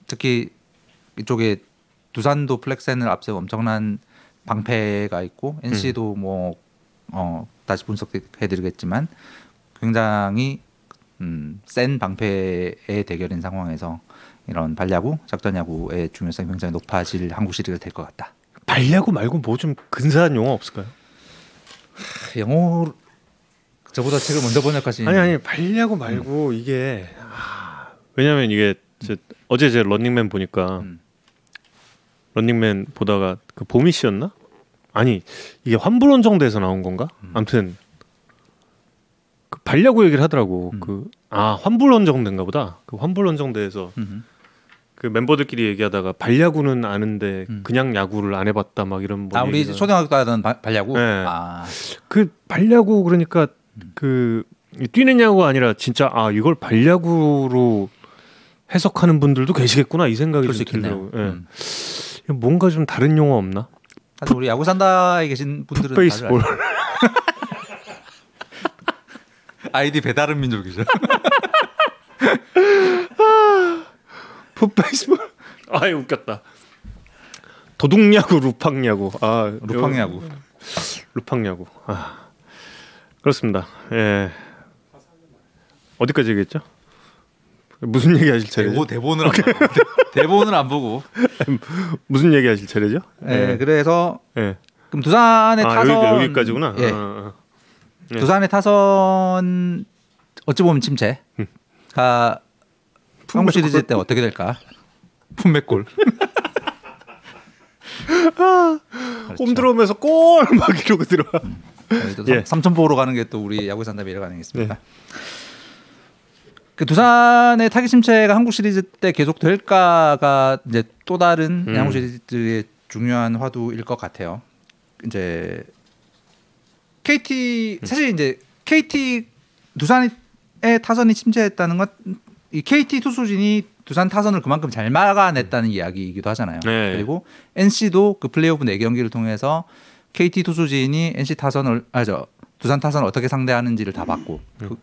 특히 이쪽에 두산도 플렉센을 앞세워 엄청난 방패가 있고 NC도 뭐 어, 다시 분석해 드리겠지만 굉장히 음, 센 방패의 대결인 상황에서 이런 발야구, 작전야구의 중요성이 굉장히 높아질 한국 시리즈가 될 것 같다. 발야구 말고 뭐 좀 근사한 용어 없을까요? 영어 저보다 책을 먼저 번역하신 아니 아니 발야구 말고 이게 아, 왜냐면 이게 제, 어제 제 런닝맨 보니까 음. 런닝맨 보다가 그 보미 씨였나? 아니 이게 환불원 정도에서 나온 건가? 음. 아무튼 그 발야구 얘기를 하더라고. 음. 그아 환불원 정도인가 보다. 그 환불원 정도에서 음. 그 멤버들끼리 얘기하다가 발야구는 아는데 음. 그냥 야구를 안 해봤다 막 이런 뭐 아 우리 얘기가- 초등학교 때 하던 바- 발야구. 네. 아그 발야구 그러니까 음. 그 뛰는 야구가 아니라 진짜 아 이걸 발야구로 해석하는 분들도 계시겠구나 이 생각이. 들더라고요. 예. 음. 뭔가 좀 다른 용어 없나? 하여튼 우리 야구 산다에 계신 분들은. 알죠. (laughs) 아이디 배다른 민족이죠. (laughs) 풋베이스볼. 아이 웃겼다. 도둑야구, 루팡야구. 아 루팡야구. 요- 루팡야구. 아 그렇습니다. 예. 어디까지 얘기했죠? 무슨 얘기 하실 차례죠? 대본, 대본을 안 대본을 안 보고. (laughs) 무슨 얘기 하실 차례죠? 네, 그래서 예. 그럼 두산의 아 타선 여기, 여기까지구나. 예. 아, 아, 네. 두산의 타선 어찌 보면 침체가 음. 한국 시리즈 때 어떻게 될까? 품맥골. (laughs) 그렇죠. 홈 들어오면서 골 막 이러고 들어와. 예. 삼천포로 가는 게 또 우리 야구 산다 매력 아니겠습니까? 그 두산의 타기 침체가 한국 시리즈 때 계속 될까가 이제 또 다른 음. 한국 시리즈의 중요한 화두일 것 같아요. 이제 KT 사실 이제 KT 두산의 타선이 침체했다는 건 이 KT 투수진이 두산 타선을 그만큼 잘 막아냈다는 이야기이기도 하잖아요. 네. 그리고 NC도 그 플레이오프 4경기를 통해서 KT 투수진이 NC 타선을 아저 두산 타선을 어떻게 상대하는지를 다 봤고 그-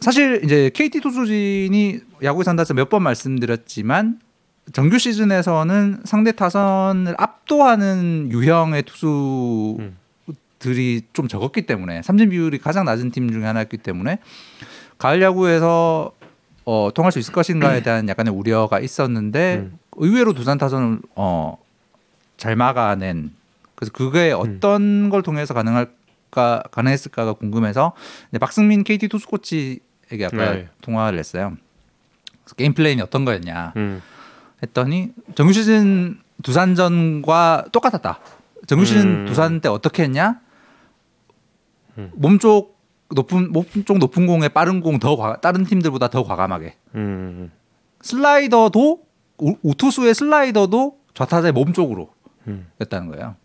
사실 이제 KT 투수진이 야구에 산다서 몇 번 말씀드렸지만 정규 시즌에서는 상대 타선을 압도하는 유형의 투수들이 좀 적었기 때문에 삼진 비율이 가장 낮은 팀 중에 하나였기 때문에 가을 야구에서 어, 통할 수 있을 것인가에 (clears throat) 대한 약간의 우려가 있었는데 음. 의외로 두산 타선을 어, 잘 막아낸 그래서 그게 어떤 걸 통해서 가능할까 가능했을까가 궁금해서 박승민 KT 투수 코치에게 아까 네. 통화를 했어요. 게임 플레이는 어떤 거였냐 음. 했더니 정규 시즌 두산전과 똑같았다. 정규 시즌 음. 두산 때 어떻게 했냐? 음. 몸쪽 높은 몸쪽 높은 공에 빠른 공 더 다른 팀들보다 더 과감하게 음. 슬라이더도 우- 우투수의 슬라이더도 좌타자의 몸 쪽으로 음. 였다는 거예요.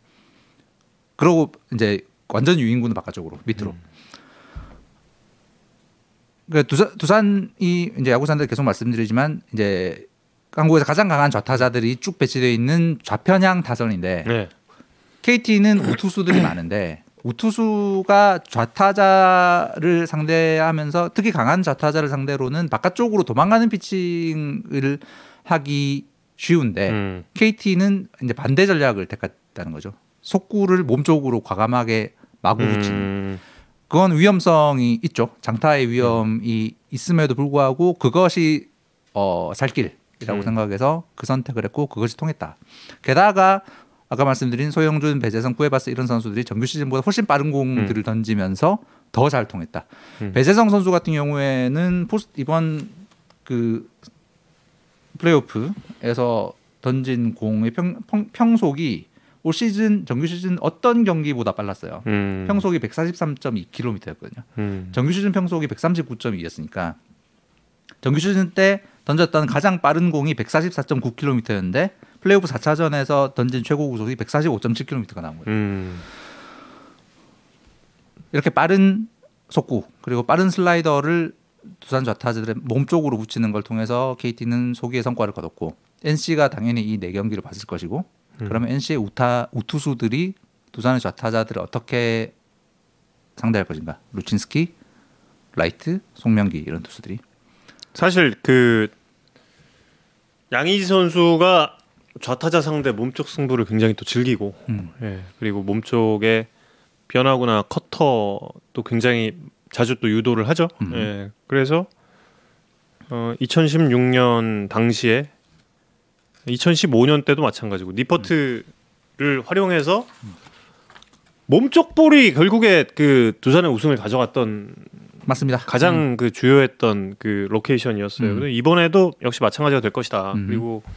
그러고 이제 완전 유인구는 바깥쪽으로 밑으로. 음. 그러니까 두산, 두산이 이제 야구 산들 계속 말씀드리지만 이제 한국에서 가장 강한 좌타자들이 쭉 배치되어 있는 좌편향 타선인데 네. KT는 우투수들이 많은데 우투수가 좌타자를 상대하면서 특히 강한 좌타자를 상대로는 바깥쪽으로 도망가는 피칭을 하기 쉬운데 음. KT는 이제 반대 전략을 택했다는 거죠. 속구를 몸쪽으로 과감하게 마구 붙이는. 음. 그건 위험성이 있죠. 장타의 위험이 있음에도 불구하고 그것이 어, 살길이라고 음. 생각해서 그 선택을 했고 그것이 통했다. 게다가 아까 말씀드린 소영준, 배재성, 쿠에바스 이런 선수들이 정규 시즌보다 훨씬 빠른 공들을 던지면서 더 잘 통했다. 음. 배재성 선수 같은 경우에는 포스 이번 그 플레이오프에서 던진 공의 평, 평, 평속이 올 시즌 정규 시즌 어떤 경기보다 빨랐어요. 음. 평속이 143.2km였거든요. 음. 정규 시즌 평속이 139.2였으니까 정규 시즌 때 던졌던 가장 빠른 공이 144.9km였는데 플레이오프 4차전에서 던진 최고 구속이 145.7km가 나온 거예요. 음. 이렇게 빠른 속구 그리고 빠른 슬라이더를 두산 좌타자들의 몸 쪽으로 붙이는 걸 통해서 KT는 소기의 성과를 거뒀고 NC가 당연히 이 네 경기를 봤을 것이고 음. 그러면 NC의 우타 우투수들이 두산의 좌타자들을 어떻게 상대할 것인가? 루친스키, 라이트, 송명기 이런 투수들이 사실 그 양의지 선수가 좌타자 상대 몸쪽 승부를 굉장히 또 즐기고 음. 예, 그리고 몸쪽에 변화구나 커터도 굉장히 자주 또 유도를 하죠. 음. 예, 그래서 어, 2016년 당시에 2015년 때도 마찬가지고 니퍼트를 활용해서 몸쪽 볼이 결국에 그 두산의 우승을 가져갔던 맞습니다. 가장 그 주요했던 그 로케이션이었어요. 음. 이번에도 역시 마찬가지가 될 것이다. 음. 그리고 그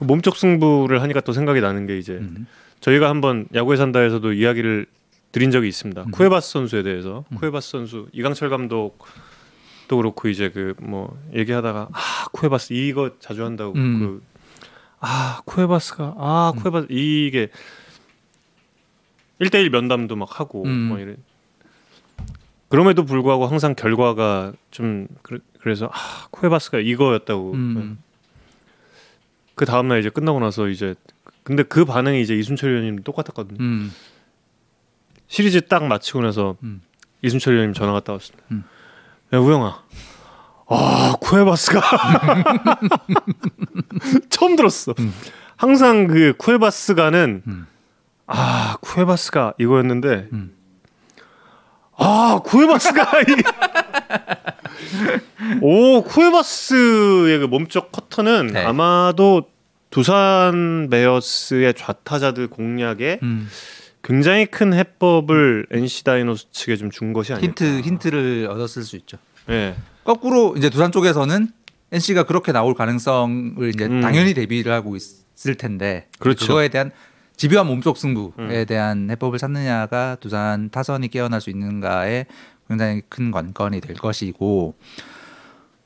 몸쪽 승부를 하니까 또 생각이 나는 게 이제 음. 저희가 한번 야구에 산다에서도 이야기를 드린 적이 있습니다. 음. 쿠에바스 선수에 대해서 음. 쿠에바스 선수 이강철 감독도 그렇고 이제 그 뭐 얘기하다가 아 쿠에바스 이거 자주 한다고 음. 그아 쿠에바스가 아 음. 쿠에바스 이게 1대1 면담도 막 하고 음. 뭐 이래 그럼에도 불구하고 항상 결과가 좀 그래, 그래서 아 쿠에바스가 이거였다고 음. 그 다음 날 이제 끝나고 나서 이제 근데 그 반응이 이제 이순철 의원님 똑같았거든요. 음. 시리즈 딱 마치고 나서 음. 이순철 의원님 전화가 딱 왔습니다. 음. 야 우영아, 아 쿠에바스가 (laughs) 처음 들었어. 음. 항상 그 쿠에바스가는 음. 아 쿠에바스가 이거였는데 음. 아 쿠에바스가 이게 오 쿠에바스의 그 몸쪽 커터는 네. 아마도 두산 베어스의 좌타자들 공략에 음. 굉장히 큰 해법을 NC 다이노스 측에 좀 준 것이 아닐까. 힌트 힌트를 얻었을 수 있죠. 예. 거꾸로 이제 두산 쪽에서는 NC가 그렇게 나올 가능성을 이제 음. 당연히 대비를 하고 있을 텐데 그렇죠. 그거에 대한 집요한 몸쪽 승부에 음. 대한 해법을 찾느냐가 두산 타선이 깨어날 수 있는가에 굉장히 큰 관건이 될 것이고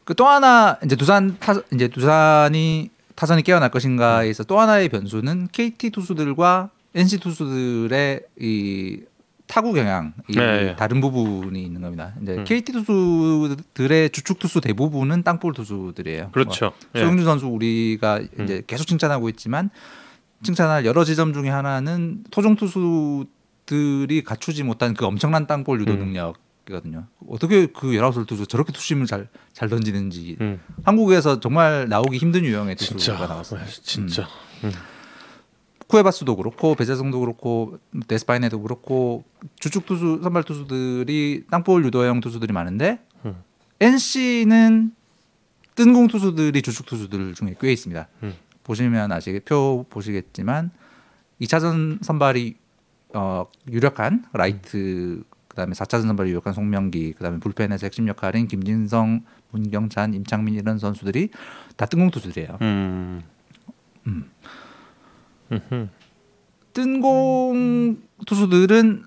그 또 하나 이제 두산 타 이제 두산이 타선이 깨어날 것인가에서 또 하나의 변수는 KT 투수들과 NC 투수들의 이 타구 경향 이 네. 다른 부분이 있는 겁니다. 이제 음. KT 투수들의 주축 투수 대부분은 땅볼 투수들이에요. 그렇죠. 예. 소영준 선수 우리가 이제 계속 칭찬하고 있지만 칭찬할 여러 지점 중에 하나는 토종 투수들이 갖추지 못한 그 엄청난 땅볼 유도 음. 능력이거든요. 어떻게 그 열아홉 살 투수 저렇게 투심을 잘 잘 던지는지 음. 한국에서 정말 나오기 힘든 유형의 투수가. 나왔어요. 예, 진짜. 쿠에바스도 그렇고 배재성도 그렇고 데스파이네도 그렇고 주축 투수 선발 투수들이 땅볼 유도형 투수들이 많은데 음. NC는 뜬공 투수들이 주축 투수들 중에 꽤 있습니다. 음. 보시면 아시겠 표 보시겠지만 2차전 선발이 어, 유력한 라이트 그다음에 4차전 선발이 유력한 송명기 그다음에 불펜에서 핵심 역할인 김진성, 문경찬, 임창민 이런 선수들이 다 뜬공 투수들이에요. 음. 음. 음흠. 뜬공 투수들은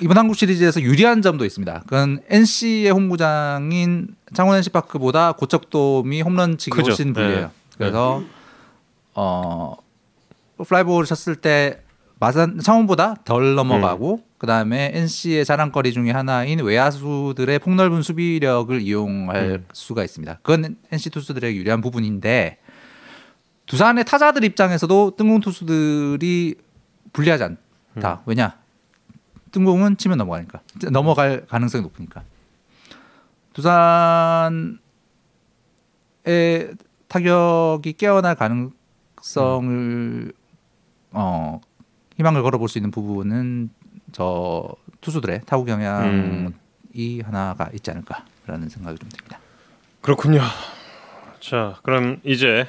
이번 한국 시리즈에서 유리한 점도 있습니다. 그건 NC의 홈구장인 창원 NC파크보다 고척돔이 홈런치기. 훨씬 불리해요. 네. 그래서 어 플라이볼을 쳤을 때 마산 창원보다 덜 넘어가고 그다음에 NC의 자랑거리 중에 하나인 외야수들의 폭넓은 수비력을 이용할 음. 수가 있습니다. 그건 NC 투수들의 유리한 부분인데 두산의 타자들 입장에서도 뜬공 투수들이 불리하지 않다. 왜냐? 뜬공은 치면 넘어가니까 넘어갈 가능성이 높으니까. 두산의 타격이 깨어날 가능성을 어 희망을 걸어볼 수 있는 부분은 저 투수들의 타구 경향이 음. 하나가 있지 않을까라는 생각이 좀 듭니다. 그렇군요. 자, 그럼 이제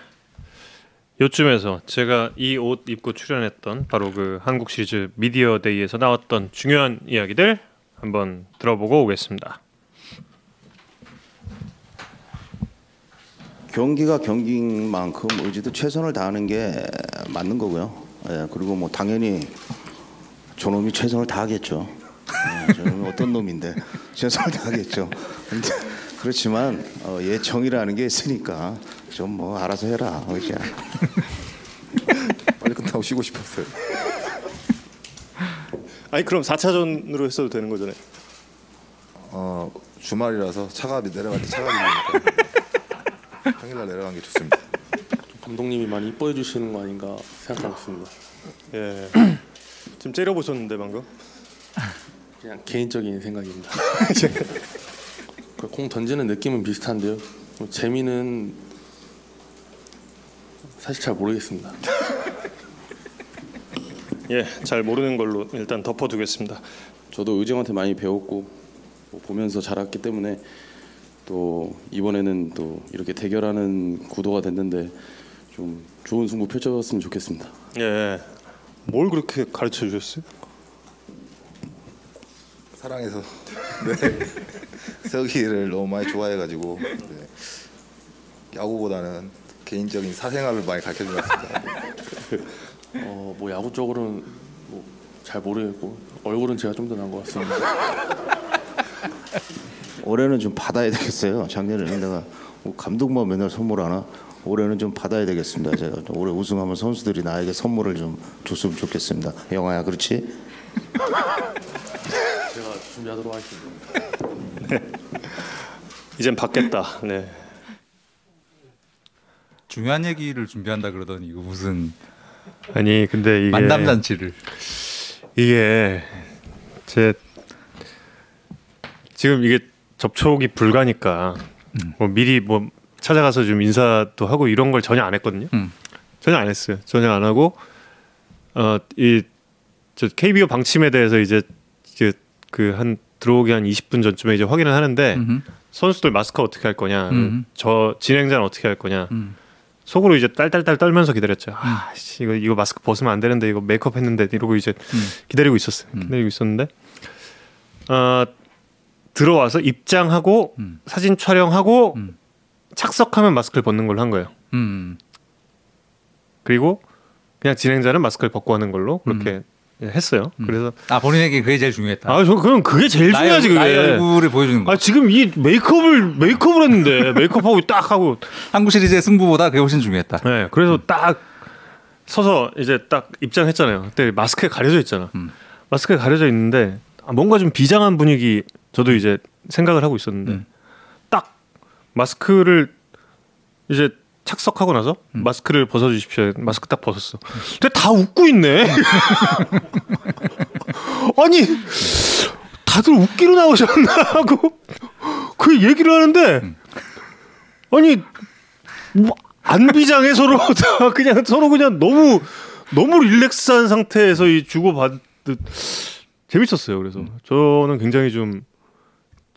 요쯤에서 제가 이 옷 입고 출연했던 바로 그 한국 시리즈 미디어 데이에서 나왔던 중요한 이야기들 한번 들어보고 오겠습니다. 경기가 경기인 만큼 의지도 최선을 다하는 게 맞는 거고요. 예, 그리고 뭐 당연히 저놈이 최선을 다하겠죠. 예, 저놈이 어떤 놈인데 (laughs) 최선을 다하겠죠. 근데 그렇지만 어, 예정이라는 게 있으니까 좀 뭐 알아서 해라, 의지야. 빨리 끝나고 쉬고 싶었어요. 아니 그럼 4차전으로 했어도 되는 거잖아요. 어 주말이라서 차가 내려갈 때 차가 밀리니까 평일날 내려간 게 좋습니다. (laughs) 감독님이 많이 이뻐해 주시는 거 아닌가 생각하고 있습니다. 예. (clears throat) 지금 째려 보셨는데 방금. 그냥 개인적인 생각입니다. (laughs) 그공 던지는 느낌은 비슷한데요. 뭐 재미는 사실 잘 모르겠습니다. (laughs) 예, 잘 모르는 걸로 일단 덮어두겠습니다. 저도 의정한테 많이 배웠고 뭐 보면서 자랐기 때문에 또 이번에는 또 이렇게 대결하는 구도가 됐는데 좀 좋은 승부 펼쳐봤으면 좋겠습니다. 예. 뭘 그렇게 가르쳐 주셨어요? 사랑해서 네. (laughs) 세우기를 너무 많이 좋아해가지고 네. 야구보다는 개인적인 사생활을 많이 가르쳐준 것 같습니다. (laughs) 어, 뭐 야구 쪽으로는 뭐 잘 모르겠고 얼굴은 제가 좀 더 나은 것 같습니다. (laughs) 올해는 좀 받아야 되겠어요. 작년에는 내가 뭐 감독만 맨날 선물하나 올해는 좀 받아야 되겠습니다. 제가 좀 올해 우승하면 선수들이 나에게 선물을 좀 줬으면 좋겠습니다. 영아야, 그렇지? 제가 준비하도록 하겠습니다. 이젠 받겠다. 네. 중요한 얘기를 준비한다 그러더니 이거 무슨 아니 근데 이게 만남 잔치를 이게 제 지금 이게 접촉이 불가니까 뭐 미리 뭐 찾아가서 좀 인사도 하고 이런 걸 전혀 안 했거든요. 음. 전혀 안 했어요. 전혀 안 하고 어이 저 KBO 방침에 대해서 이제 그한 들어오기 한 20분 전쯤에 이제 확인을 하는데 음흠. 선수들 마스크 어떻게 할 거냐, 음. 저 진행자는 어떻게 할 거냐. 음. 속으로 이제 딸딸딸 떨면서 기다렸죠. 아, 씨, 이거 이거 마스크 벗으면 안 되는데 이거 메이크업 했는데 이러고 이제 기다리고 있었어요. 음. 기다리고 있었는데 어, 들어와서 입장하고 음. 사진 촬영하고 음. 착석하면 마스크를 벗는 걸로 한 거예요. 음. 그리고 그냥 진행자는 마스크를 벗고 하는 걸로 그렇게 했어요. 음. 그래서 아 본인에게 그게 제일 중요했다. 아, 저 그럼 그게 제일 나의, 중요하지 나의 그게. 얼굴을 보여주는 거. 아 지금 이 메이크업을 메이크업을 했는데 (laughs) 메이크업하고 딱 하고 한국 시리즈의 승부보다 그게 훨씬 중요했다. 네, 그래서 딱 서서 이제 딱 입장했잖아요. 그때 마스크에 가려져 있잖아. 음. 마스크에 가려져 있는데 아, 뭔가 좀 비장한 분위기 저도 이제 생각을 하고 있었는데 음. 딱 마스크를 이제 착석하고 나서 음. 마스크를 벗어 주십시오. 마스크 딱 벗었어. 근데 다 웃고 있네. (laughs) 아니 다들 웃기로 나오셨나 하고 그 얘기를 하는데 아니 뭐 안 비장해 서로 (laughs) 다 그냥 서로 그냥 너무 너무 릴렉스한 상태에서 이 주고 받듯 재밌었어요. 그래서 저는 굉장히 좀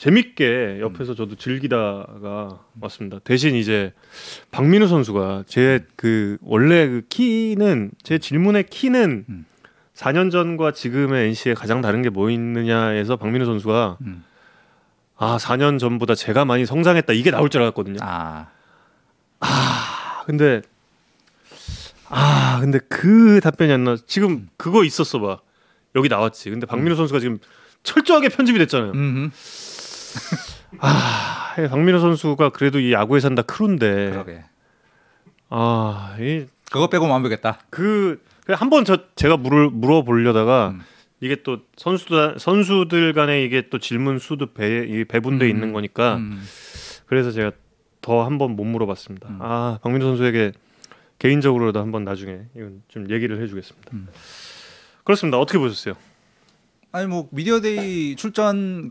재밌게 옆에서 저도 즐기다가 왔습니다. 대신 이제 박민우 선수가 제 그 원래 그 키는 제 질문의 키는 음. 4년 전과 지금의 NC에 가장 다른 게 뭐 있느냐에서 박민우 선수가 음. 아 4년 전보다 제가 많이 성장했다 이게 나올 줄 알았거든요. 아 아, 근데 아 근데 그 답변이 안 나. 지금 그거 있었어 봐. 여기 나왔지. 근데 박민우 선수가 지금 철저하게 편집이 됐잖아요. 음. 아 박민우 선수가 그래도 이 야구에 산다 크루인데 그러게. 아 이그 그거 빼고 완벽했다. 한번 저 제가 물을 물어보려다가 음. 이게 또 선수들 선수들 간에 이게 또 질문 수도 배이 배분돼 음. 있는 거니까 음. 그래서 제가 더 한번 못 물어봤습니다. 음. 아 박민우 선수에게 개인적으로도 한번 나중에 이건 좀 얘기를 해주겠습니다. 음. 그렇습니다. 어떻게 보셨어요? 아니 뭐 미디어데이 출전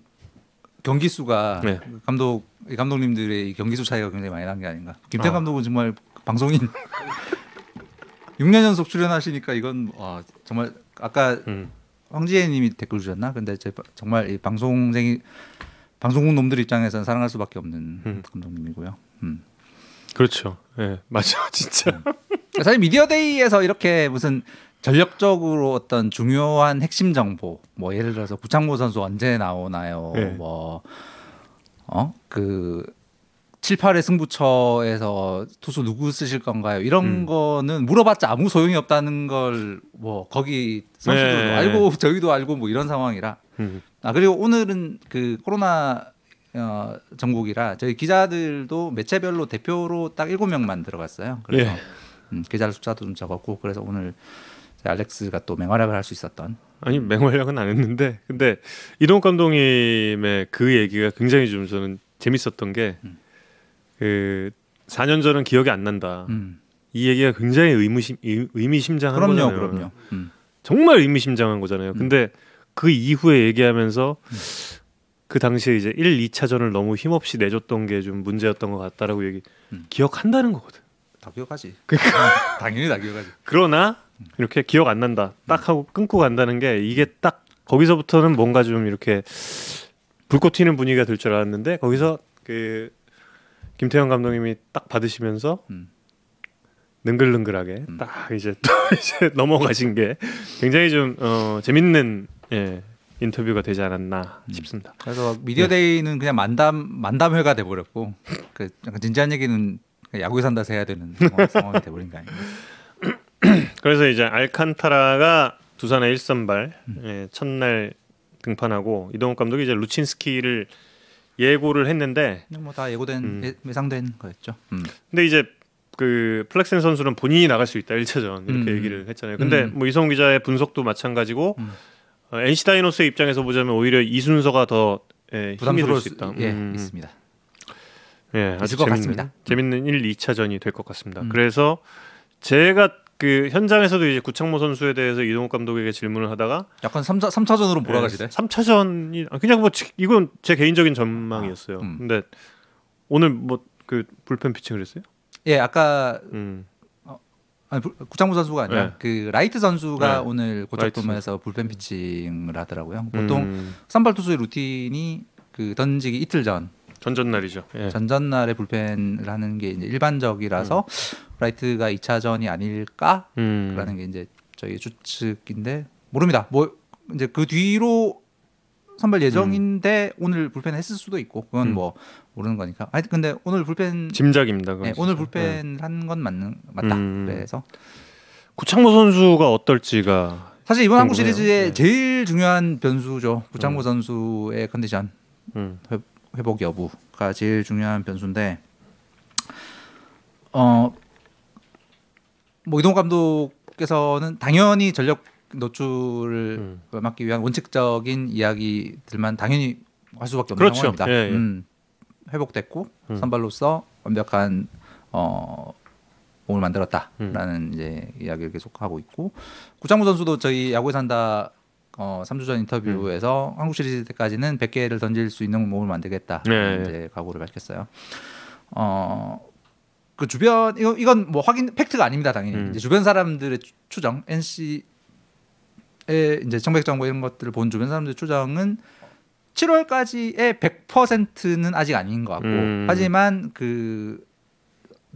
경기 수가 네. 감독 이 감독님들의 이 경기 수 차이가 굉장히 많이 난 게 아닌가. 김태형 아. 감독은 정말 방송인 (laughs) 6년 연속 출연하시니까 이건 와 정말 아까 음. 황지혜님이 댓글 주셨나? 근데 제 정말 이 방송쟁이 방송국 놈들 입장에서는 사랑할 수밖에 없는 음. 감독님이고요. 음. 그렇죠. 예, (laughs) 맞아, 진짜. 사실 미디어데이에서 이렇게 무슨 전력적으로 어떤 중요한 핵심 정보, 뭐 예를 들어서 구창모 선수 언제 나오나요? 네. 뭐 어? 그 7, 8회 승부처에서 투수 누구 쓰실 건가요? 이런 음. 거는 물어봤자 아무 소용이 없다는 걸 뭐 거기 선수들도 네. 알고 (laughs) 저희도 알고 뭐 이런 상황이라 음. 아 그리고 오늘은 그 코로나 어, 전국이라 저희 기자들도 매체별로 대표로 딱 일곱 명만 들어갔어요. 그래서 예. 음, 기자 숫자도 좀 적었고 그래서 오늘 알렉스가 또 맹활약을 할 수 있었던 아니 맹활약은 안 했는데 근데 이동욱 감독님의 그 얘기가 굉장히 좀 저는 재밌었던 게그 4년 전은 기억이 안 난다. 음. 이 얘기가 굉장히 의무심 의- 의미심장한 그럼요, 거잖아요. 그럼요. 음. 정말 의미심장한 거잖아요. 근데 그 이후에 얘기하면서 그 당시에 이제 1, 2차전을 너무 힘없이 내줬던 게 좀 문제였던 것 같다라고 얘기 음. 기억한다는 거거든. 다 기억하지. 그러니까. 당연히 다 기억하지. 그러나 이렇게 기억 안 난다. 딱 하고 끊고 간다는 게 이게 딱 거기서부터는 뭔가 좀 이렇게 불꽃 튀는 분위기가 될 줄 알았는데 거기서 그 김태형 감독님이 딱 받으시면서 음. 능글능글하게 음. 딱 이제 또 (laughs) 이제 넘어가신 게 굉장히 좀 어, 재밌는 예, 인터뷰가 되지 않았나 음. 싶습니다. 그래서 미디어데이는 그냥 만담 만담회가 돼버렸고 그 약간 진지한 얘기는 야구에 산다서 해야 되는 상황- 상황이 돼버린 거 아닌가. (laughs) 그래서 이제 알칸타라가 두산의 1선발 예, 첫날 등판하고 이동욱 감독이 이제 루친스키를 예고를 했는데 뭐 다 예고된 음. 예, 예상된 거였죠. 음. 근데 이제 그 플렉센 선수는 본인이 나갈 수 있다 1차전 이렇게 음. 얘기를 했잖아요. 근데 음. 뭐 이성 기자의 분석도 마찬가지고 음. 어, NC 다이노스의 입장에서 보자면 오히려 이 순서가 더 예, 부담스러울 수수 있다. 예, 음. 있습니다. 예, 아주 있을 것 재밌는 같습니다. 재밌는 1, 2차전이 될 것 같습니다. 음. 그래서 제가 그 현장에서도 이제 구창모 선수에 대해서 이동욱 감독에게 질문을 하다가 약간 3차 3차전으로 몰아가시대. 3차전이 그냥 뭐 지- 이건 제 개인적인 전망이었어요. 아, 음. 근데 오늘 뭐 그 불펜 피칭을 했어요? 예, 아까 음. 아니, 불- 구창모 선수가 아니라 네. 그 라이트 선수가 네. 오늘 고척 라이트 돔에서 불펜 피칭을 하더라고요. 보통 음, 선발 투수의 루틴이 그 던지기 이틀 전 전전날이죠. 예. 전전날에 불펜을 하는 게 이제 일반적이라서 라이트가 2차전이 아닐까라는 음. 게 이제 저희 추측인데 모릅니다. 뭐 이제 그 뒤로 선발 예정인데 오늘 불펜 했을 수도 있고 그건 음. 뭐 모르는 거니까. 아니 근데 오늘 불펜 짐작입니다. 네. 오늘 예. 불펜 한건 맞는 맞다. 음. 그래서 구창모 선수가 어떨지가 사실 이번 한국 궁금해요. 시리즈의 네. 제일 중요한 변수죠. 구창모 선수의 컨디션 음. 회복 여부가 제일 중요한 변수인데 어 뭐 이동 감독께서는 당연히 전력 노출을 음. 막기 위한 원칙적인 이야기들만 당연히 할 수밖에 없는 그렇죠. 상황입니다. 예, 예. 음, 회복됐고 음. 선발로서 완벽한 어 몸을 만들었다라는 음. 이제 이야기를 계속 하고 있고 구창모 선수도 저희 야구에 산다 어 3주 전 인터뷰에서 한국 시리즈 때까지는 100개를 던질 수 있는 몸을 만들겠다 네. 이제 각오를 밝혔어요. 어. 그 주변 이거 이건 뭐 확인 팩트가 아닙니다 당연히 음. 이제 주변 사람들의 추- 추정 NC의 이제 정백 정보 이런 것들을 본 주변 사람들의 추정은 7월까지의 100%는 아직 아닌 것 같고 음. 하지만 그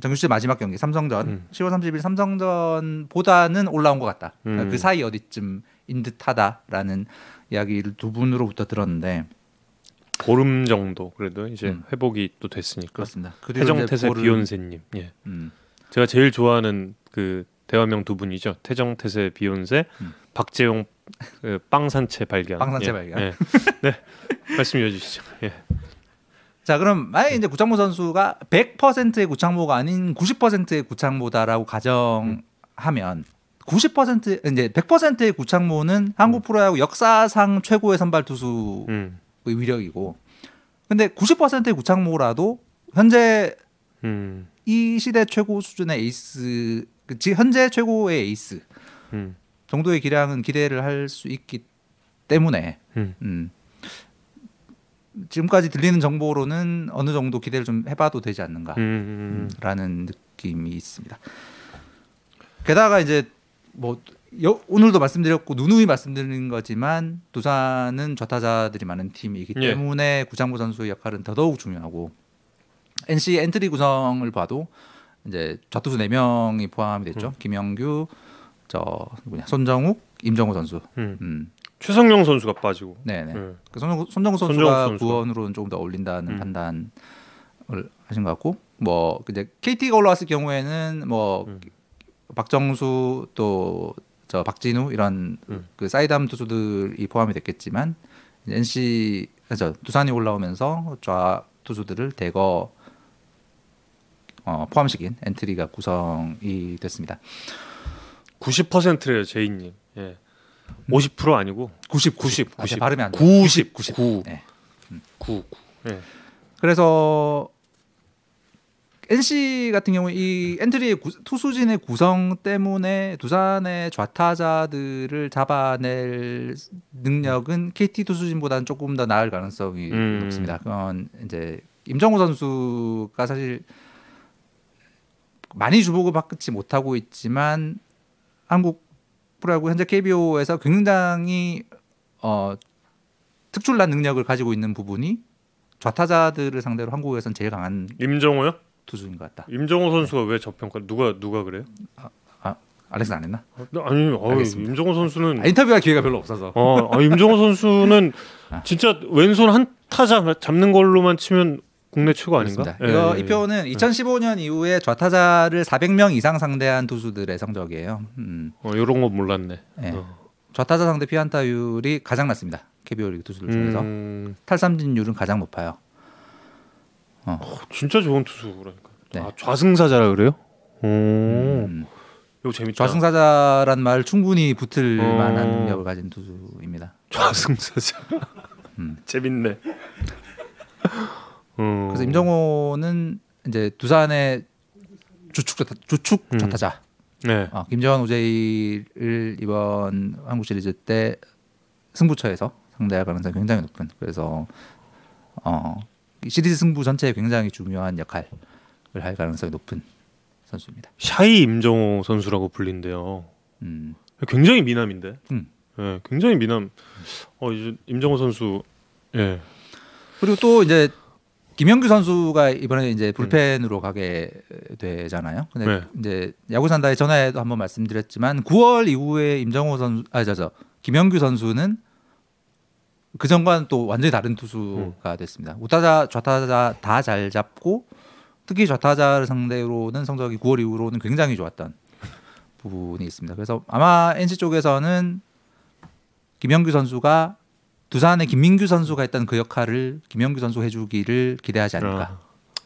정규 시즌 마지막 경기 삼성전 음. 10월 30일 삼성전보다는 올라온 것 같다. 음. 그 사이 어디쯤인 듯하다라는 이야기를 두 분으로부터 들었는데 보름 정도 그래도 이제 음. 회복이 또 됐으니까. 그렇습니다. 태정태세 볼을- 비욘세님. 예. 음. 제가 제일 좋아하는 그 대화명 두 분이죠. 태정태세 비욘세, 음. 박재용 그 빵산채 발견. 빵산채 예. 발견. 예. 네. 말씀 이어주시죠. 예. 자 그럼 만약에 이제 구창모 선수가 100%의 구창모가 아닌 90%의 구창모다라고 가정하면 90% 이제 100%의 구창모는 한국 프로야구 역사상 최고의 선발 투수의 음. 위력이고 근데 90%의 구창모라도 현재 음. 이 시대 최고 수준의 에이스 그 지- 현재 최고의 에이스 음. 정도의 기량은 기대를 할 수 있기 때문에 음. 음. 지금까지 들리는 정보로는 어느 정도 기대를 좀 해봐도 되지 않는가라는 음. 음. 느낌이 있습니다. 게다가 이제 뭐 여- 오늘도 말씀드렸고 누누이 말씀드린 거지만 두산은 좌타자들이 많은 팀이기 예. 때문에 구창모 선수의 역할은 더더욱 중요하고 NC 엔트리 구성을 봐도 이제 좌투수 4명이 포함이 됐죠. 김영규, 저 누구냐 손정욱, 임정호 선수. 음. 음. 최성용 선수가 빠지고. 네네. 음. 그 손정우, 손정우 선수가 손정우 선수가. 구원으로는 조금 더 어울린다는 음. 판단을 하신 것 같고 뭐 이제 KT가 올라왔을 경우에는 뭐 음. 박정수 또 저 박진우 이런 음. 그 사이담 투수들이 포함이 됐겠지만 NC 저 두산이 올라오면서 좌 투수들을 대거 어, 포함시킨 엔트리가 구성이 됐습니다. 90%래요, 제이님. 예. 50% 아니고 90 90, 아, 90. 발음이 안 돼. 90, 90. 9. 네. 9, 9. 예. 그래서 NC 같은 경우 이 엔트리의 구- 투수진의 구성 때문에 두산의 좌타자들을 잡아낼 능력은 KT 투수진보다는 조금 더 나을 가능성이 음. 높습니다. 그건 이제 임정우 선수가 사실 많이 주목을 받지 못하고 있지만 한국 프로야구 현재 KBO에서 굉장히 어, 특출난 능력을 가지고 있는 부분이 좌타자들을 상대로 한국에선 제일 강한 임정호요? 투수인 것 같다. 임정호 선수가 왜 저평가? 누가 누가 그래요? 아, 알렉스 안 했나? 아니, 어이, 알겠습니다. 임정호 선수는 아, 인터뷰할 기회가 별로 없어서. 어, 아, 임정호 선수는 (laughs) 아. 진짜 왼손 한 타자 잡는 걸로만 치면 국내 최고 아닌가? 예, 이거 예, 이 표는 2015년 이후에 좌타자를 400명 이상 상대한 투수들의 성적이에요. 음. 어, 이런 거 몰랐네. 예. 어. 좌타자 상대 피안타율이 가장 낮습니다. KBO 리그 투수들 중에서 음, 탈삼진율은 가장 높아요. 진짜 좋은 투수 그러니까. 네. 아, 좌승사자라 그래요? 오, 음. 이거 재밌다. 좌승사자란 말 충분히 붙을 어. 만한 능력을 가진 투수입니다. 좌승사자. (laughs) 음. 재밌네. (laughs) 어. 그래서 임정호는 이제 두산의 주축 좌타, 주축 음. 좌타자 네. 어, 김재환 오제이를 이번 한국 시리즈 때 승부처에서 상대할 가능성이 굉장히 높은 그래서 어, 이 시리즈 승부 전체에 굉장히 중요한 역할을 할 가능성이 높은 선수입니다. 샤이 임정호 선수라고 불린대요. 음, 굉장히 미남인데. 음. 예, 굉장히 미남. 어 이제 임정호 선수. 예. 그리고 또 이제 김영규 선수가 이번에 이제 불펜으로 가게 되잖아요. 근데 네. 이제 야구 산다에 전화에도 한번 말씀드렸지만 9월 이후에 임정호 선수 아저저 김영규 선수는 그 전과는 또 완전히 다른 투수가 됐습니다. 우타자 좌타자 다 잘 잡고 특히 좌타자를 상대로는 성적이 9월 이후로는 굉장히 좋았던 부분이 있습니다. 그래서 아마 NC 쪽에서는 김영규 선수가 두산의 김민규 선수가 했던 그 역할을 김영규 선수 해주기를 기대하지 않을까라는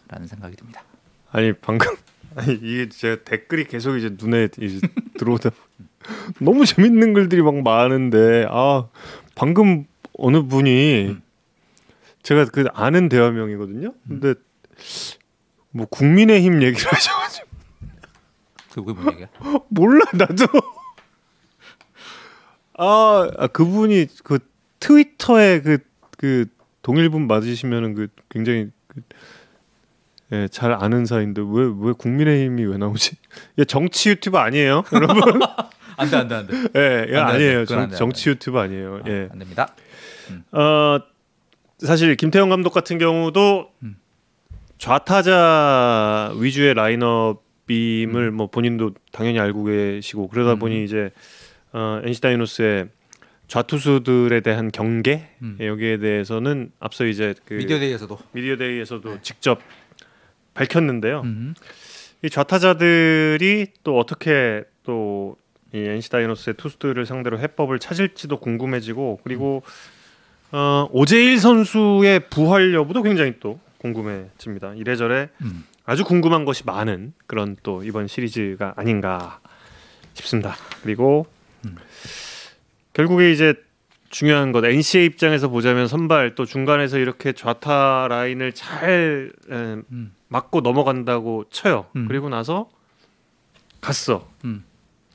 아. 생각이 듭니다. 아니 방금 (laughs) 아니 이게 제가 댓글이 계속 이제 눈에 이제 들어오다 (laughs) (laughs) 너무 재밌는 글들이 막 많은데 아 방금 어느 분이 제가 그 아는 대화명이거든요. 근데 뭐 국민의힘 얘기를 (laughs) 하셔가지고 그게 뭔 얘기야? (laughs) 몰라 나도 아, 아 그분이 그 트위터에 그 그 동일분 맞으시면은 그 굉장히 그, 예, 잘 아는 사이인데 왜 왜 국민의힘이 왜 나오지? 예, 정치 유튜브 아니에요, (laughs) 여러분? 안돼 안돼 안돼. 예, 예 안 돼, 안 돼. 아니에요. 안 정, 돼, 정치 유튜브 아니에요. 예. 안 됩니다. 어 사실 김태형 감독 같은 경우도 음. 좌타자 위주의 라인업임을 뭐 본인도 당연히 알고 계시고 그러다 음. 보니 이제 어, NC 다이노스의 좌투수들에 대한 경계 음. 예, 여기에 대해서는 앞서 이제 그 미디어 데이에서도 미디어 데이에서도 직접 밝혔는데요. 음. 이 좌타자들이 또 어떻게 또 이 NC 다이노스의 투수들을 상대로 해법을 찾을지도 궁금해지고 그리고 어, 오재일 선수의 부활 여부도 굉장히 또 궁금해집니다. 이래저래 음. 아주 궁금한 것이 많은 그런 또 이번 시리즈가 아닌가 싶습니다. 그리고 결국에 이제 중요한 것 NC의 입장에서 보자면 선발 또 중간에서 이렇게 좌타 라인을 잘 에, 음. 맞고 넘어간다고 쳐요. 음. 그리고 나서 갔어.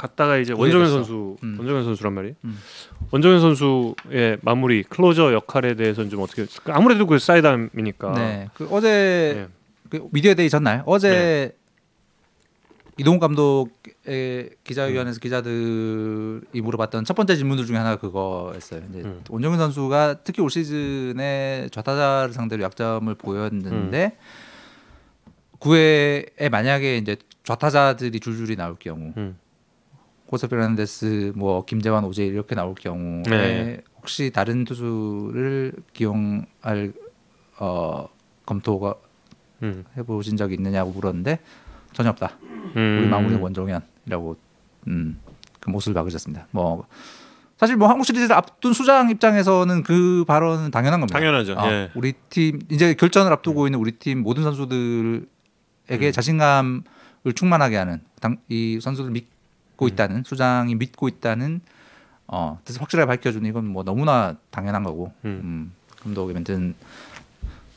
음. 갔다가 이제 원정현? 선수, 음. 원정현 선수란 말이에요. 음. 원종현 선수의 마무리 closer 역할에 대해서는 좀 어떻게 아무래도 그 sidearm이니까. 네. 그 어제 네. 그 media day 전날 어제 이동욱 감독의 기자회견에서 기자들이 물어봤던 첫 번째 질문들 중에 하나가 그거였어요. 이제 음. 원종현 선수가 특히 올 시즌에 좌타자를 상대로 약점을 보였는데 구 9회에 만약에 이제 좌타자들이 줄줄이 나올 경우 음. 호세 페르난데스, 뭐 김재환, 오제 이렇게 나올 경우에 네. 혹시 다른 투수를 기용할 어, 검토가 음. 해보신 적이 있느냐고 물었는데 전혀 없다. 음. 우리 마무리는 원정현이라고 음, 그 못을 박으셨습니다. 뭐 사실 뭐 한국 시리즈를 앞둔 수장 입장에서는 그 발언은 당연한 겁니다. 당연하죠. 어, 예. 우리 팀 이제 결전을 앞두고 있는 우리 팀 모든 선수들에게 음. 자신감을 충만하게 하는 당, 이 선수들 믿, 믿고 있다는 수장이 믿고 있다는 어 뜻을 확실하게 밝혀주는 이건 뭐 너무나 당연한 거고 음. 음, 감독의 멘트는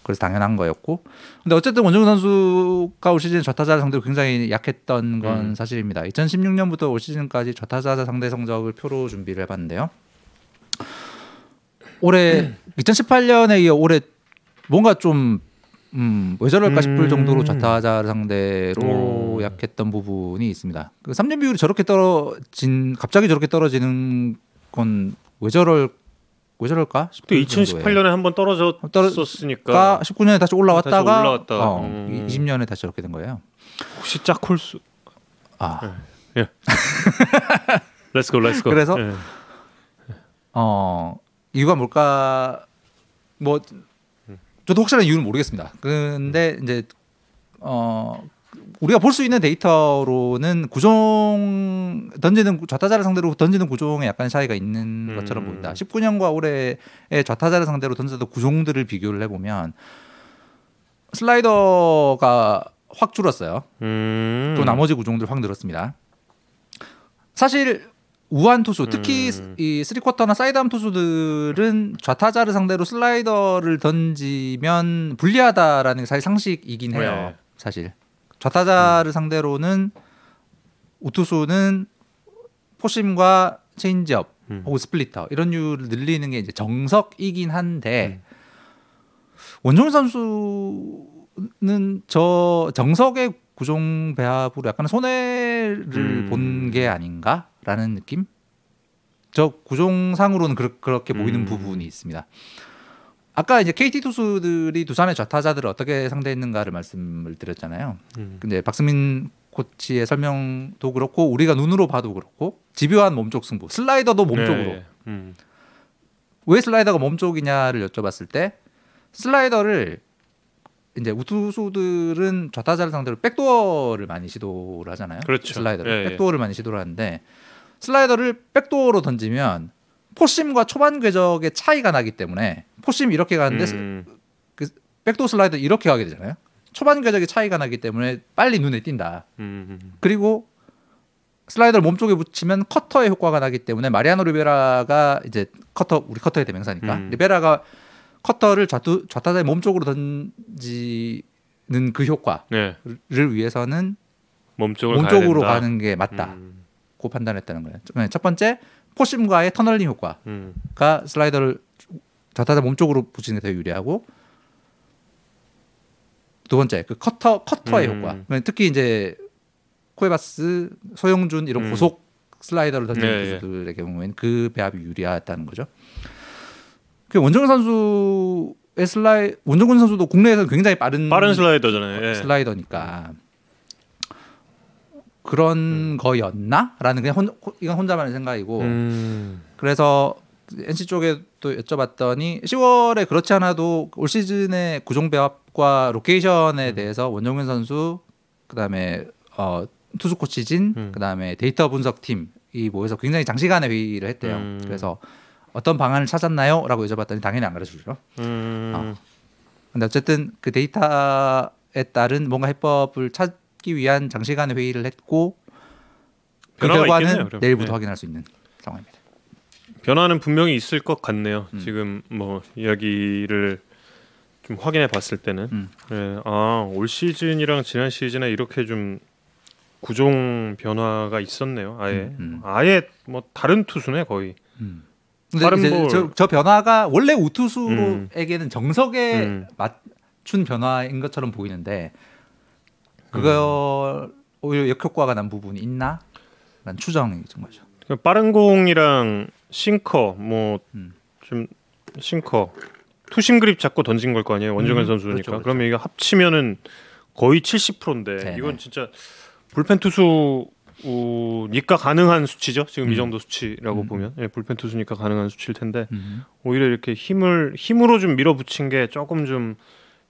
그래서 당연한 거였고 근데 어쨌든 원정우 선수가 올 시즌 좌타자 상대로 굉장히 약했던 건 음. 사실입니다. 2016년부터 올 시즌까지 좌타자 상대 성적을 표로 준비를 해봤는데요. 올해 (clears throat) 2018년에 이어 올해 뭔가 좀 음, 왜 저럴까 싶을 음. 정도로 좌타자를 상대로 오. 약했던 부분이 있습니다. 그 3점 비율이 저렇게 떨어진 갑자기 저렇게 떨어지는 건 왜 저럴 왜 저럴까? 또 싶을 정도의. 2018년에 한번 떨어졌었으니까 가 19년에 다시 올라왔다가 다시 올라왔다가. 어, 음. 20년에 다시 저렇게 된 거예요. 혹시 짝홀수 아, (laughs) Let's go, let's go. 그래서? 예. 어 이유가 뭘까? 뭐 저도 확실한 이유는 모르겠습니다. 근데 이제 어 우리가 볼 수 있는 데이터로는 구종 던지는 구- 좌타자를 상대로 던지는 구종에 약간 차이가 있는 음. 것처럼 보인다. 19년과 올해의 좌타자를 상대로 던졌던 구종들을 비교를 해보면 슬라이더가 확 줄었어요. 음. 또 나머지 구종들 확 늘었습니다. 사실 우완 투수, 특히 음. 이 three-quarter나 sidearm 투수들은 좌타자를 상대로 슬라이더를 던지면 불리하다라는 게 사실 상식이긴 해요. 네. 사실 좌타자를 상대로는 우투수는 four-seam과 체인지업 음. 혹은 splitter 이런 류를 늘리는 게 이제 정석이긴 한데 음. 원종현 선수는 저 정석의 구종 배합으로 약간 손해를 음. 본게 아닌가 라는 느낌? 저 구종상으로는 그렇, 그렇 게 보이는 음. 부분이 있습니다. 아까 이제 KT 투수들이 두산의 좌타자들을 어떻게 상대했는가를 말씀을 드렸잖아요. 음. 근데 박승민 코치의 설명도 그렇고 우리가 눈으로 봐도 그렇고 집요한 몸쪽 승부, 슬라이더도 몸쪽으로 네. 음. 왜 슬라이더가 몸쪽이냐를 여쭤봤을 때 슬라이더를 이제 우투수들은 좌타자를 상대로 백도어를 많이 시도를 하잖아요. 그렇죠. 슬라이더를 예, 예. 백도어를 많이 시도를 하는데 슬라이더를 backdoor로 던지면 four-seam과 초반 궤적의 차이가 나기 때문에 four-seam 이렇게 가는데 음. backdoor 슬라이더 이렇게 가게 되잖아요. 초반 궤적의 차이가 나기 때문에 빨리 눈에 띈다. 음. 그리고 슬라이더를 몸쪽에 붙이면 cutter의 효과가 나기 때문에 마리아노 리베라가 이제 커터 우리 cutter의 대명사니까 음. 리베라가 cutter를 좌투, 좌타자의 몸쪽으로 던지는 그 효과를 네. 위해서는 몸쪽으로 된다. 가는 게 맞다 고 음. 판단했다는 거예요. 네, 첫 번째 four-seam과의 tunneling 효과가 음. 슬라이더를 좌타자 몸쪽으로 붙이는 게 더 유리하고 두 번째 그 cutter cutter의 음. 효과 그러니까 특히 이제 쿠에바스 소형준 이런 음. 고속 슬라이더를 던지는 네, 예. 투수들의 경우에는 그 배합이 유리하다는 거죠. 그 원종현 선수의 슬라이 원종현 선수도 국내에서 굉장히 빠른 빠른 슬라이더잖아요. 예. 슬라이더니까 그런 거였나라는 그냥 혼, 이건 혼자만의 생각이고 음. 그래서 NC 쪽에 또 여쭤봤더니 10월에 그렇지 않아도 올 시즌의 구종 배합과 location에 대해서 원종현 선수 그다음에 어, 투수 코치진 음. 그다음에 데이터 분석 팀이 모여서 굉장히 장시간의 회의를 했대요. 음. 그래서 어떤 방안을 찾았나요?라고 여쭤봤더니 당연히 안 가르쳐주죠. 음. 어. 근데 어쨌든 그 데이터에 따른 뭔가 해법을 찾 기 위한 장시간의 회의를 했고 그 결과는 있겠네요. 내일부터 네. 확인할 수 있는 상황입니다. 변화는 분명히 있을 것 같네요. 음. 지금 뭐 이야기를 좀 확인해 봤을 때는 음. 예, 아올 시즌이랑 지난 시즌에 이렇게 좀 구종 변화가 있었네요. 아예 음, 음. 아예 뭐 다른 투수네 거의. 근데 이제 볼. 저, 저 변화가 원래 우투수에게는 정석에 음. 맞춘 변화인 것처럼 보이는데 그거 오히려 역효과가 난 부분이 있나? 라는 추정이 좀 거죠. 그 빠른 공이랑 싱커 뭐 음. 좀 싱커 투심 그립 잡고 던진 걸 거 아니에요 원정현 음, 선수니까 그렇죠, 그렇죠. 그러면 이게 합치면은 거의 70%인데 네네. 이건 진짜 불펜 투수니까 가능한 수치죠 지금 음. 이 정도 수치라고 음. 보면 예, 불펜 투수니까 가능한 수치일 텐데 음. 오히려 이렇게 힘을 힘으로 좀 밀어붙인 게 조금 좀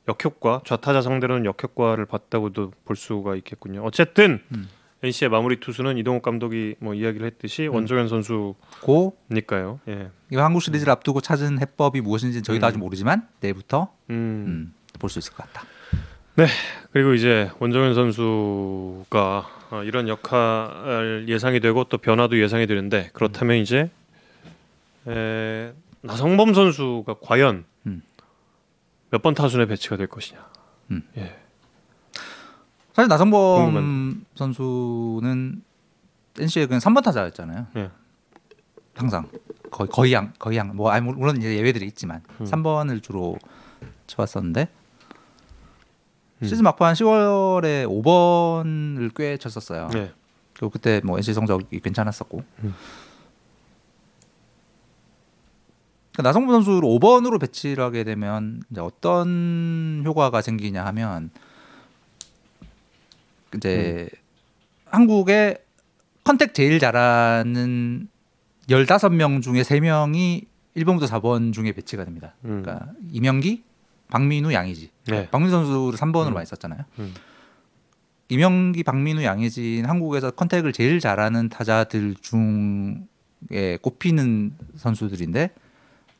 역효과 좌타자 상대로는 역효과를 봤다고도 볼 수가 있겠군요 어쨌든 음. NC의 마무리 투수는 이동욱 감독이 뭐 이야기를 했듯이 원정현 선수 고 니까요. 예. 한국 시리즈를 앞두고 찾은 해법이 무엇인지 저희도 음. 아직 모르지만 내일부터 음. 음, 볼수 있을 것 같다. 그리고 이제 원정현 선수가 어, 이런 역할 예상이 되고 또 변화도 예상이 되는데 그렇다면 이제 에, 나성범 선수가 과연 음. 몇 번 타순에 배치가 될 것이냐. 사실 나성범 궁금한- 선수는 NC의 그냥 3번 타자였잖아요. 예. 항상 거의 거의 양 거의 양뭐 아니 물론 이제 예외들이 있지만 음. 3번을 주로 쳐왔었는데 음. 시즌 막판 10월에 5번을 꽤 쳤었어요. 네. 그리고 그때 뭐 NC 성적이 괜찮았었고. 음. 그러니까 나성범 선수를 5번으로 배치를 하게 되면 이제 어떤 효과가 생기냐 하면 이제 음. 한국의 contact 제일 잘하는 15명 중에 3명이 1번부터 4번 중에 배치가 됩니다. 음. 그러니까 이명기, 박민우, 양의지. 네. 박민우 선수를 3번으로 음. 많이 썼잖아요. 음. 이명기, 박민우, 양의지 한국에서 contact을 제일 잘하는 타자들 중에 꼽히는 선수들인데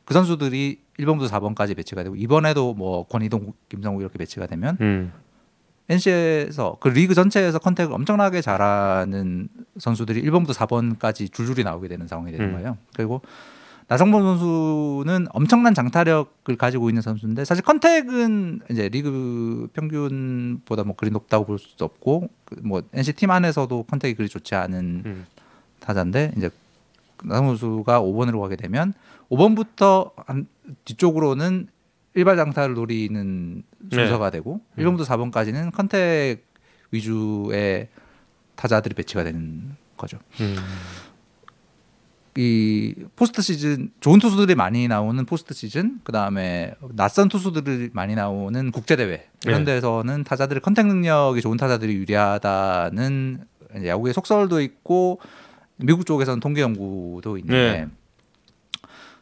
그 선수들이 1번부터 4번까지 배치가 되고 이번에도 뭐 권희동, 김성욱 이렇게 배치가 되면 음. NC에서 그 리그 전체에서 contact을 엄청나게 잘하는 선수들이 1번부터 4번까지 줄줄이 나오게 되는 상황이 되는 음. 거예요. 그리고 나성범 선수는 엄청난 장타력을 가지고 있는 선수인데 사실 contact은 이제 리그 평균보다 뭐 그리 높다고 볼 수도 없고 그뭐 NC 팀 안에서도 contact이 그리 좋지 않은 음. 타자인데 이제 나성범 선수가 5번으로 가게 되면 5번부터 한 뒤쪽으로는 일발 장타를 노리는 순서가 되고 1번부터 4번까지는 contact 위주의 타자들이 배치가 되는 거죠. 음. 이 포스트 시즌 좋은 투수들이 많이 나오는 포스트 시즌 그 다음에 낯선 투수들이 많이 나오는 국제 대회 이런 네. 데서는 타자들의 contact 능력이 좋은 타자들이 유리하다는 야구의 속설도 있고 미국 쪽에서는 통계 연구도 있는데 네.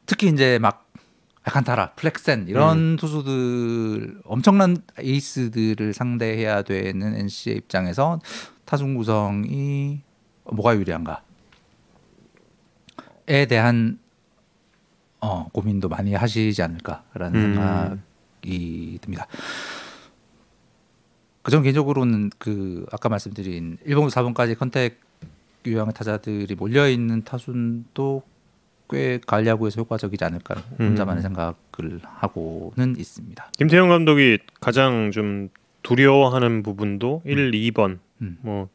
특히 이제 막 알칸타라, 플렉센 이런 투수들 엄청난 에이스들을 상대해야 되는 NC의 입장에서 타순 구성이 뭐가 유리한가? 에 대한 어, 고민도 많이 하시지 않을까라는 음. 생각이 듭니다. 그전 개인적으로는 그 아까 말씀드린 1번, 4번까지 컨택 유형의 타자들이 몰려 있는 타순도 꽤 가을 야구에서 효과적이지 않을까 음. 혼자만의 생각을 하고는 있습니다. 김태형 감독이 가장 좀 두려워하는 부분도 1, 2번. 음. 뭐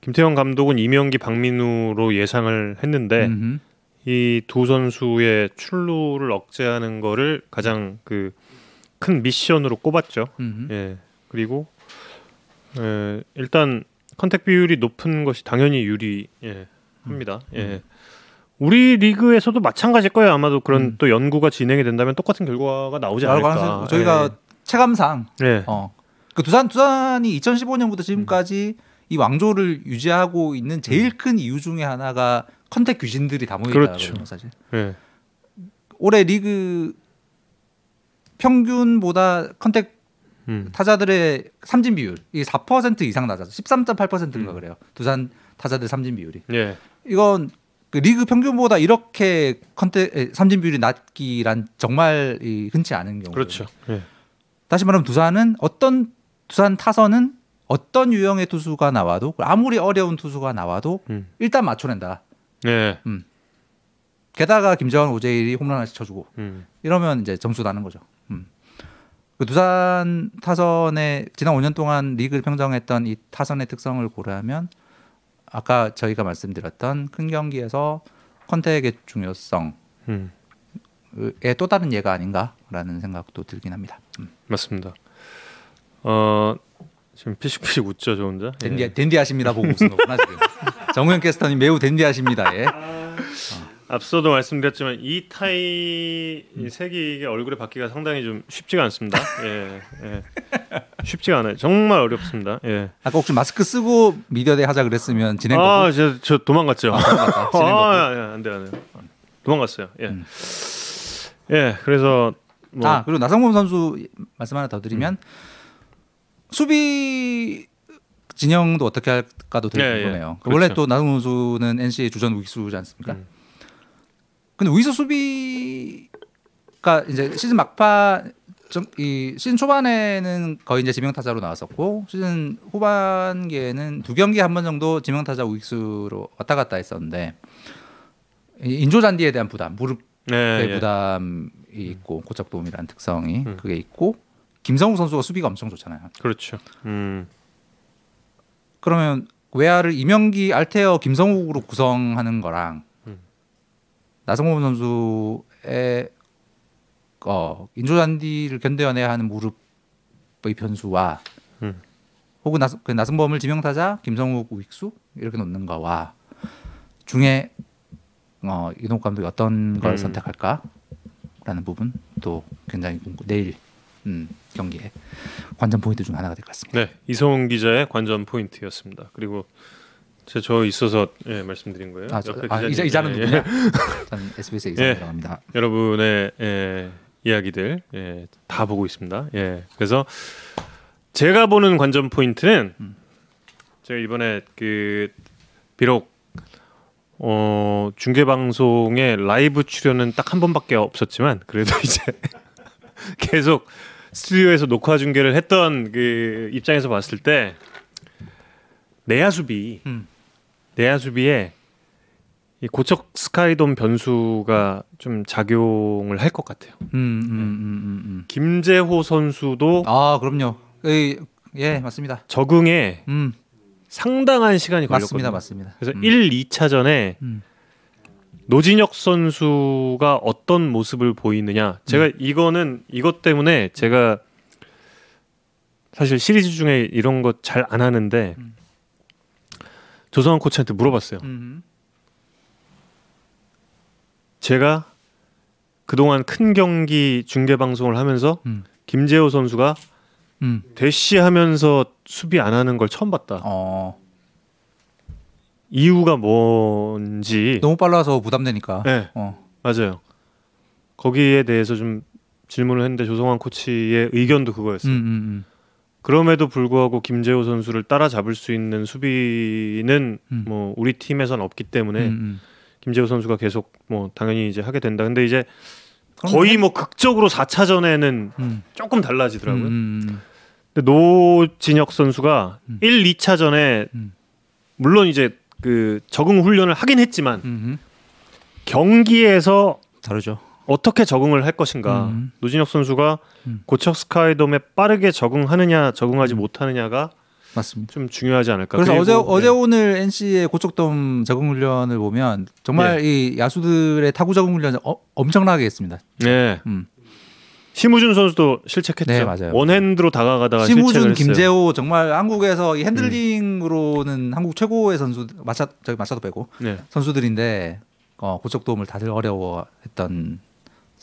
김태형 감독은 이명기, 박민우로 예상을 했는데. 이 두 선수의 출루를 억제하는 거를 가장 그 큰 미션으로 꼽았죠. 예. 그리고 에, 일단 contact 비율이 높은 것이 당연히 유리 예, 합니다. 예. 우리 리그에서도 마찬가지일 거예요. 아마도 그런 음. 또 연구가 진행이 된다면 똑같은 결과가 나오지 않을까. 가능성이- 저희가 체감상 예. 예. 어. 그 두산 두산이 2015년부터 지금까지 이 왕조를 유지하고 있는 제일 큰 이유 중에 하나가 contact 귀신들이 다 모여 그렇죠. 사실. 예. 올해 리그 평균보다 contact 음. 타자들의 삼진 비율 이게 4% 이상 낮아서 13.8%인가 음. 그래요. 두산 타자들 삼진 비율이. 예. 이건 그 리그 평균보다 이렇게 에, 삼진 비율이 낮기란 정말 이 흔치 않은 경우. 그렇죠. 예. 다시 말하면 두산은 어떤 두산 타선은 어떤 유형의 투수가 나와도 아무리 어려운 투수가 나와도 음. 일단 맞춰낸다. 예. 게다가 김재환 오재일이 홈런 하나씩 쳐주고 음. 이러면 이제 점수 나는 거죠. 음. 그 두산 타선의 지난 5년 동안 리그를 평정했던 이 타선의 특성을 고려하면 아까 저희가 말씀드렸던 큰 경기에서 컨택의 중요성의 음. 또 다른 예가 아닌가라는 생각도 들긴 합니다. 음. 맞습니다. 어 지금 피식피식 웃죠, 저 혼자. 예. 댄디, 댄디하십니다 보고 웃은 거구나 지금. 정우영 캐스터님 매우 댄디하십니다. 예. 앞서도 말씀드렸지만 이 타이 이 색이 이게 얼굴에 받기가 상당히 좀 쉽지가 않습니다. 예, 예. 쉽지가 않아요. 정말 어렵습니다. 예. 아까 혹시 마스크 쓰고 미디어데이 하자 그랬으면 진행. 아, 저, 저 도망갔죠. (laughs) 거부. 아, 예, 안 돼, 안 돼. 도망갔어요. 예. 음. 예, 그래서 뭐 아 그리고 나성범 선수 말씀 하나 더 드리면 수비 진영도 어떻게 할까도 되게 예, 예. 궁금해요. 그렇죠. 원래 또 나성범 선수는 NC의 주전 우익수지 않습니까? 음. 근데 우익수 수비가 이제 시즌 막판 좀, 이 시즌 초반에는 거의 이제 지명 타자로 나왔었고 시즌 후반기에는 두 경기 한 번 정도 지명 타자 우익수로 왔다 갔다 했었는데 이 인조 잔디에 대한 부담, 무릎 네, 의 예. 부담이 있고 고착 도움이라는 특성이 음. 그게 있고 김성우 선수가 수비가 엄청 좋잖아요. 그렇죠. 음. 그러면 외야를 이명기 알테어 김성욱으로 구성하는 거랑 음. 나성범 선수의 어, 인조잔디를 견뎌내야 하는 무릎의 변수와 음. 혹은 나, 그 나성범을 지명타자 김성욱 우익수 이렇게 놓는 거와 중에 어, 이동 감독이 어떤 걸 음. 선택할까라는 부분 또 굉장히 궁금, 내일 음, 경기에 관전 포인트 중 하나가 될 것 같습니다. 네, 이성훈 기자의 관전 포인트였습니다. 그리고 제 저 있어서 예, 말씀드린 거예요. 아, 저, 아 이자 이자는 예, 누구냐? 저는 SBS에 예. 이사라고 합니다. 여러분의 예, 이야기들 예, 다 보고 있습니다. 예, 그래서 제가 보는 관전 포인트는 음. 제가 이번에 그 비록 어, 중계 방송에 라이브 출연은 딱 한 번밖에 없었지만 그래도 (laughs) 이제 계속 스튜디오에서 녹화 중계를 했던 그 입장에서 봤을 때 내야 수비 음. 내야 수비에 이 고척 스카이돔 변수가 좀 작용을 할 것 같아요. 음, 음, 음, 음, 음. 김재호 선수도 아 그럼요. 예, 예 맞습니다. 적응에 음 상당한 시간이 걸렸거든요. 맞습니다, 맞습니다. 그래서 음. 1, 2차전에 음. 노진혁 선수가 어떤 모습을 보이느냐. 제가 음. 이거는 이것 때문에 제가 사실 시리즈 중에 이런 거 잘 안 하는데 음. 조성환 코치한테 물어봤어요. 음. 제가 그동안 큰 경기 중계 방송을 하면서 음. 김재호 선수가 음. 대시하면서 수비 안 하는 걸 처음 봤다. 어 이유가 뭔지. 너무 빨라서 부담되니까. 네, 어. 맞아요. 거기에 대해서 좀 질문을 했는데 조성환 코치의 의견도 음, 그거였어요. 음, 음. 그럼에도 불구하고 김재호 선수를 따라잡을 수 있는 수비는 음. 뭐 우리 팀에선 없기 때문에 음, 음. 김재호 선수가 계속 뭐 당연히 이제 하게 된다. 근데 이제 거의 해- 뭐 극적으로 4차전에는 음. 조금 달라지더라고요. 음, 음, 근데 노진혁 선수가 음. 1, 2차전에 음. 물론 이제 그 적응 훈련을 하긴 했지만 음, 음. 경기에서 다르죠. 어떻게 적응을 할 것인가. 음. 노진혁 선수가 음. 고척 스카이돔에 빠르게 적응하느냐 적응하지 못하느냐가 맞습니다. 좀 중요하지 않을까. 그래서 어제 그리고, 어제 네. 오늘 NC의 고척돔 적응 훈련을 보면 정말 네. 이 야수들의 타구 적응 훈련 어, 엄청나게 했습니다. 네. 음. 심우준 선수도 실책했죠. 네, 맞아요. one hand로 다가가다가 실책을 심우준. 김재호 정말 한국에서 이 핸들링으로는 한국 최고의 선수 마차 저기 마차도 빼고 네. 선수들인데 어, 고척돔을 다들 어려워했던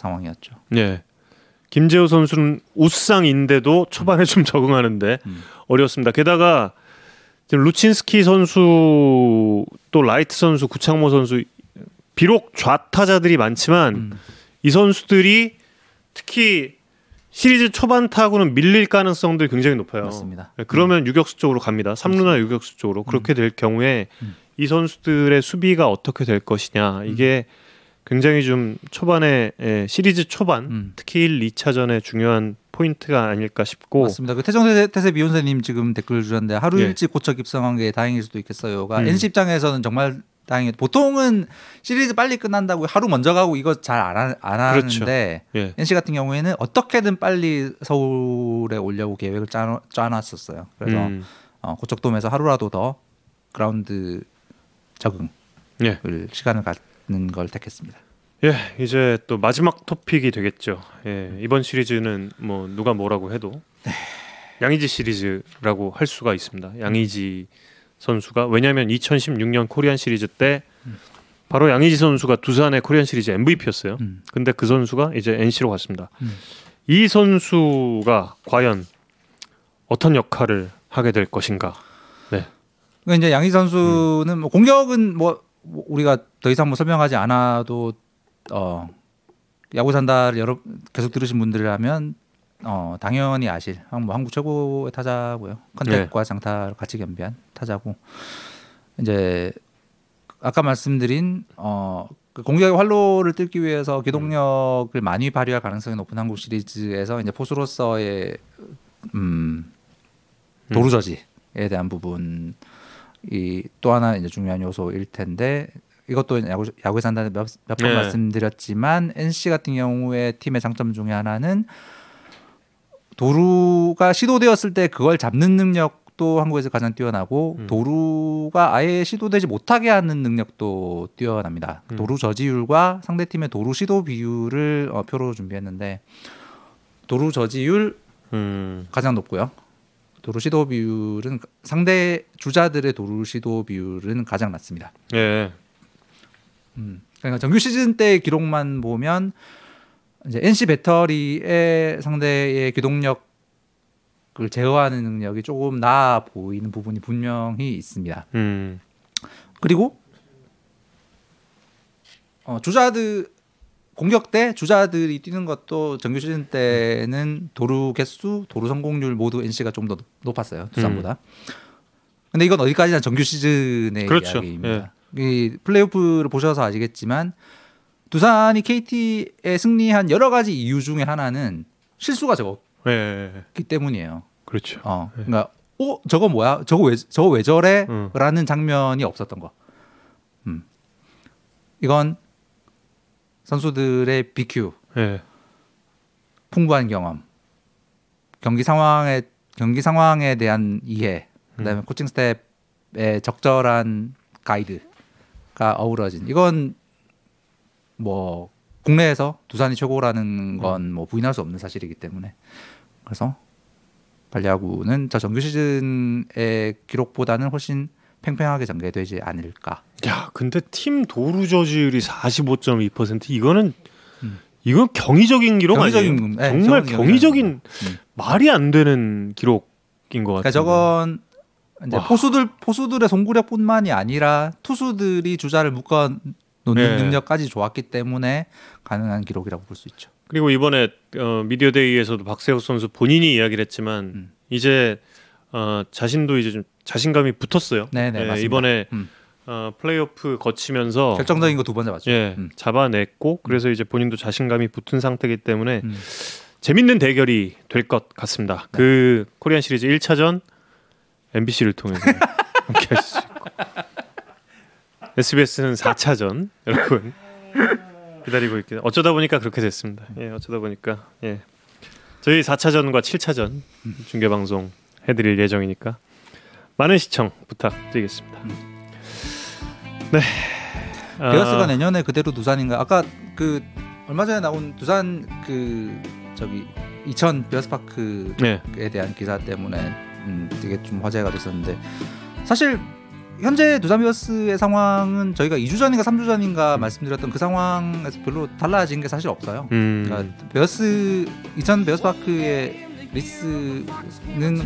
상황이었죠. 네. 김재호 선수는 우상인데도 초반에 좀 (laughs) 적응하는데 음. 어려웠습니다. 게다가 지금 루친스키 선수 또 라이트 선수 구창모 선수 비록 좌타자들이 많지만 음. 이 선수들이 특히 시리즈 초반 타구는 밀릴 가능성들이 굉장히 높아요. 맞습니다. 네, 그러면 유격수 쪽으로 갑니다. 삼루나 유격수 쪽으로 그렇게 될 경우에 음. 이 선수들의 수비가 어떻게 될 것이냐 이게 굉장히 좀 초반에 예, 시리즈 초반 음. 특히 1, 2차전에 중요한 포인트가 아닐까 싶고 맞습니다. 그 태정 태세, 태세 비욘세님 지금 댓글 주셨는데 하루 예. 일찍 고척 입성한 게 다행일 수도 있겠어요가 음. NC 입장에서는 정말 다행이에요. 보통은 시리즈 빨리 끝난다고 하루 먼저 가고 이거 잘안안 그렇죠. 하는데 예. NC 같은 경우에는 어떻게든 빨리 서울에 오려고 계획을 짜, 짜놨었어요. 그래서 음, 어, 고척돔에서 하루라도 더 그라운드 적응 을 예. 시간을 갖는 걸 택했습니다. 예, 이제 또 마지막 토픽이 되겠죠. 예, 이번 시리즈는 뭐 누가 뭐라고 해도 네. 양의지 시리즈라고 할 수가 있습니다. 양의지 선수가 왜냐하면 2016년 코리안 시리즈 때 바로 양의지 선수가 두산의 코리안 시리즈 MVP였어요. 음. 근데 그 선수가 이제 NC로 갔습니다. 음. 이 선수가 과연 어떤 역할을 하게 될 것인가? 그러니까 이제 양희 선수는 뭐 공격은 뭐, 뭐 우리가 더 이상 뭐 설명하지 않아도 어 야구 산다를 여러 계속 들으신 분들이라면 어 당연히 아실. 한- 뭐 한국 최고의 타자고요. 컨택과 장타를 같이 겸비한 타자고. 이제 아까 말씀드린 어그 공격의 활로를 뚫기 위해서 기동력을 많이 발휘할 가능성이 높은 한국 시리즈에서 이제 포수로서의 음, 도루 저지에 대한 부분 이 또 하나 이제 중요한 요소일 텐데 이것도 야구 야구에서 한다는 몇번 네. 말씀드렸지만 NC 같은 경우에 팀의 장점 중에 하나는 도루가 시도되었을 때 그걸 잡는 능력도 한국에서 가장 뛰어나고 음. 도루가 아예 시도되지 못하게 하는 능력도 뛰어납니다. 음. 도루 저지율과 상대 팀의 도루 시도 비율을 어, 표로 준비했는데 도루 저지율 음. 가장 높고요. 도루 시도 비율은 상대 주자들의 도루 시도 비율은 가장 낮습니다. 예. 음. 그러니까 정규 시즌 때 기록만 보면 이제 NC 배터리의 상대의 기동력을 제어하는 능력이 조금 나아 보이는 부분이 분명히 있습니다. 음. 그리고 어, 주자들 공격 때 주자들이 뛰는 것도 정규 시즌 때는 도루 개수, 도루 성공률 모두 NC가 좀 더 높았어요 두산보다. 근데 이건 어디까지나 정규 시즌의 그렇죠. 이야기입니다. 이 플레이오프를 보셔서 아시겠지만 두산이 KT에 승리한 여러 가지 이유 중에 하나는 실수가 적었기 예. 때문이에요. 그렇죠. 어, 그러니까 어 저거 뭐야? 저거 왜 저거 왜 음. 저래?라는 장면이 없었던 거. 음. 이건 선수들의 BQ, 예. 풍부한 경험, 경기 상황에 경기 상황에 대한 이해, 그다음에 음. 코칭 스텝의 적절한 가이드가 어우러진 이건 뭐 국내에서 두산이 최고라는 건 음. 뭐 부인할 수 없는 사실이기 때문에 그래서 발야구는 저 정규 시즌의 기록보다는 훨씬 팽팽하게 전개되지 않을까. 야, 근데 팀 도루 저지율이 45.2% 이거는 음. 이건 경이적인 기록 경이적인, 아니에요? 네, 정말 저건 경이적인 음. 말이 안 되는 기록인 것 그러니까 같아요. 저건 이제 와. 포수들 포수들의 송구력뿐만이 아니라 투수들이 주자를 묶어 놓는 네. 능력까지 좋았기 때문에 가능한 기록이라고 볼 수 있죠. 그리고 이번에 어, 미디어 데이에서도 박세욱 선수 본인이 이야기를 했지만 음. 이제 어, 자신도 이제 좀 자신감이 붙었어요. 네네 예, 맞습니다. 이번에 음. 어, 플레이오프 거치면서 결정적인 거 두 번 잡았죠. 예, 음. 잡아냈고 그래서 이제 본인도 자신감이 붙은 상태이기 때문에 음. 재밌는 대결이 될 것 같습니다. 그 코리안 시리즈 1차전 MBC를 통해서 (laughs) 함께 하실 수 있고 SBS는 4차전 (laughs) 여러분 기다리고 있게 어쩌다 보니까 그렇게 됐습니다. 예, 어쩌다 보니까 예. 저희 4차전과 7차전 중계 방송 해드릴 예정이니까 많은 시청 부탁드리겠습니다. 네. 아, 베어스가 내년에 그대로 두산인가? 아까 그 얼마 전에 나온 두산 그 저기 이천 베어스파크에 네. 대한 기사 때문에 음, 되게 좀 화제가 됐었는데 사실 현재 두산 베어스의 상황은 저희가 2주 전인가 3주 전인가 말씀드렸던 그 상황에서 별로 달라진 게 사실 없어요. 음, 그러니까 베어스 이천 베어스파크의 리스는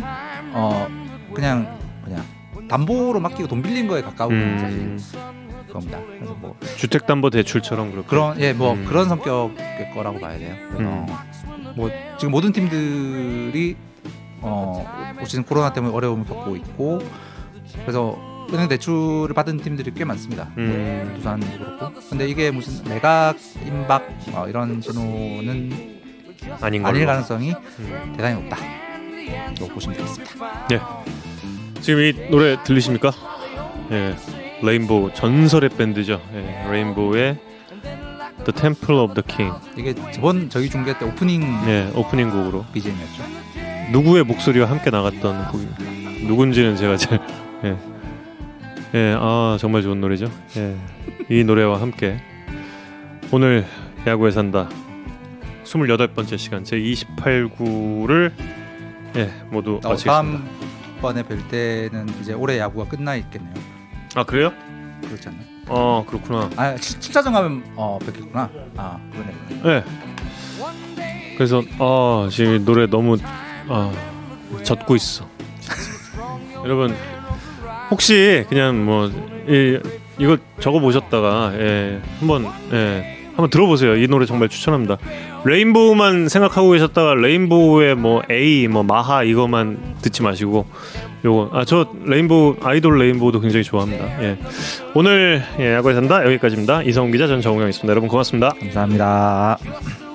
어 그냥 그냥 담보로 맡기고 돈 빌린 거에 가까운 음, 사실 겁니다. 그래서 뭐 주택담보대출처럼 그렇게 그런 예뭐 음. 그런 성격의 거라고 봐야 돼요. 그래서 뭐 지금 모든 팀들이 어 지금 코로나 때문에 어려움을 겪고 있고 그래서 은행 대출을 받은 팀들이 꽤 많습니다. 음. 두산도 그렇고. 근데 이게 무슨 매각 임박 어, 이런 신호는 아닌 걸로. 아닐 가능성이 음. 대단히 높다. 로 보시면 되겠습니다. 지금 이 노래 들리십니까? 예, 레인보우 전설의 밴드죠. 예, 레인보우의 The Temple of the King. 이게 저번 저희 중계 때 오프닝 예, 오프닝 곡으로 BGM이었죠. 누구의 목소리와 함께 나갔던 곡입니다. 누군지는 제가 잘 예, 예, 아 정말 좋은 노래죠. 예, 이 노래와 함께 오늘 야구에 산다 28번째 시간 제 28구를 예 모두 어, 마치겠습니다. 다음 번에 뵐 때는 이제 올해 야구가 끝나 있겠네요. 아 그래요? 그렇지 않나요? 어 그렇구나. 아 7차전 가면 어 뵙겠구나. 아 그러네. 그러네. 네. 그래서 아 지금 이 노래 너무 아 젖고 있어. (laughs) 여러분 혹시 그냥 뭐 이, 이거 적어 보셨다가 예, 한번 예, 한번 들어보세요. 이 노래 정말 추천합니다. 레인보우만 생각하고 계셨다가 레인보우의 뭐 A, 뭐 마하 이거만 듣지 마시고 요거 아 저 레인보우 아이돌 레인보우도 굉장히 좋아합니다. 예. 오늘 예, 야구에 산다 여기까지입니다. 이성훈 기자 전 정우영이었습니다. 여러분 고맙습니다. 감사합니다.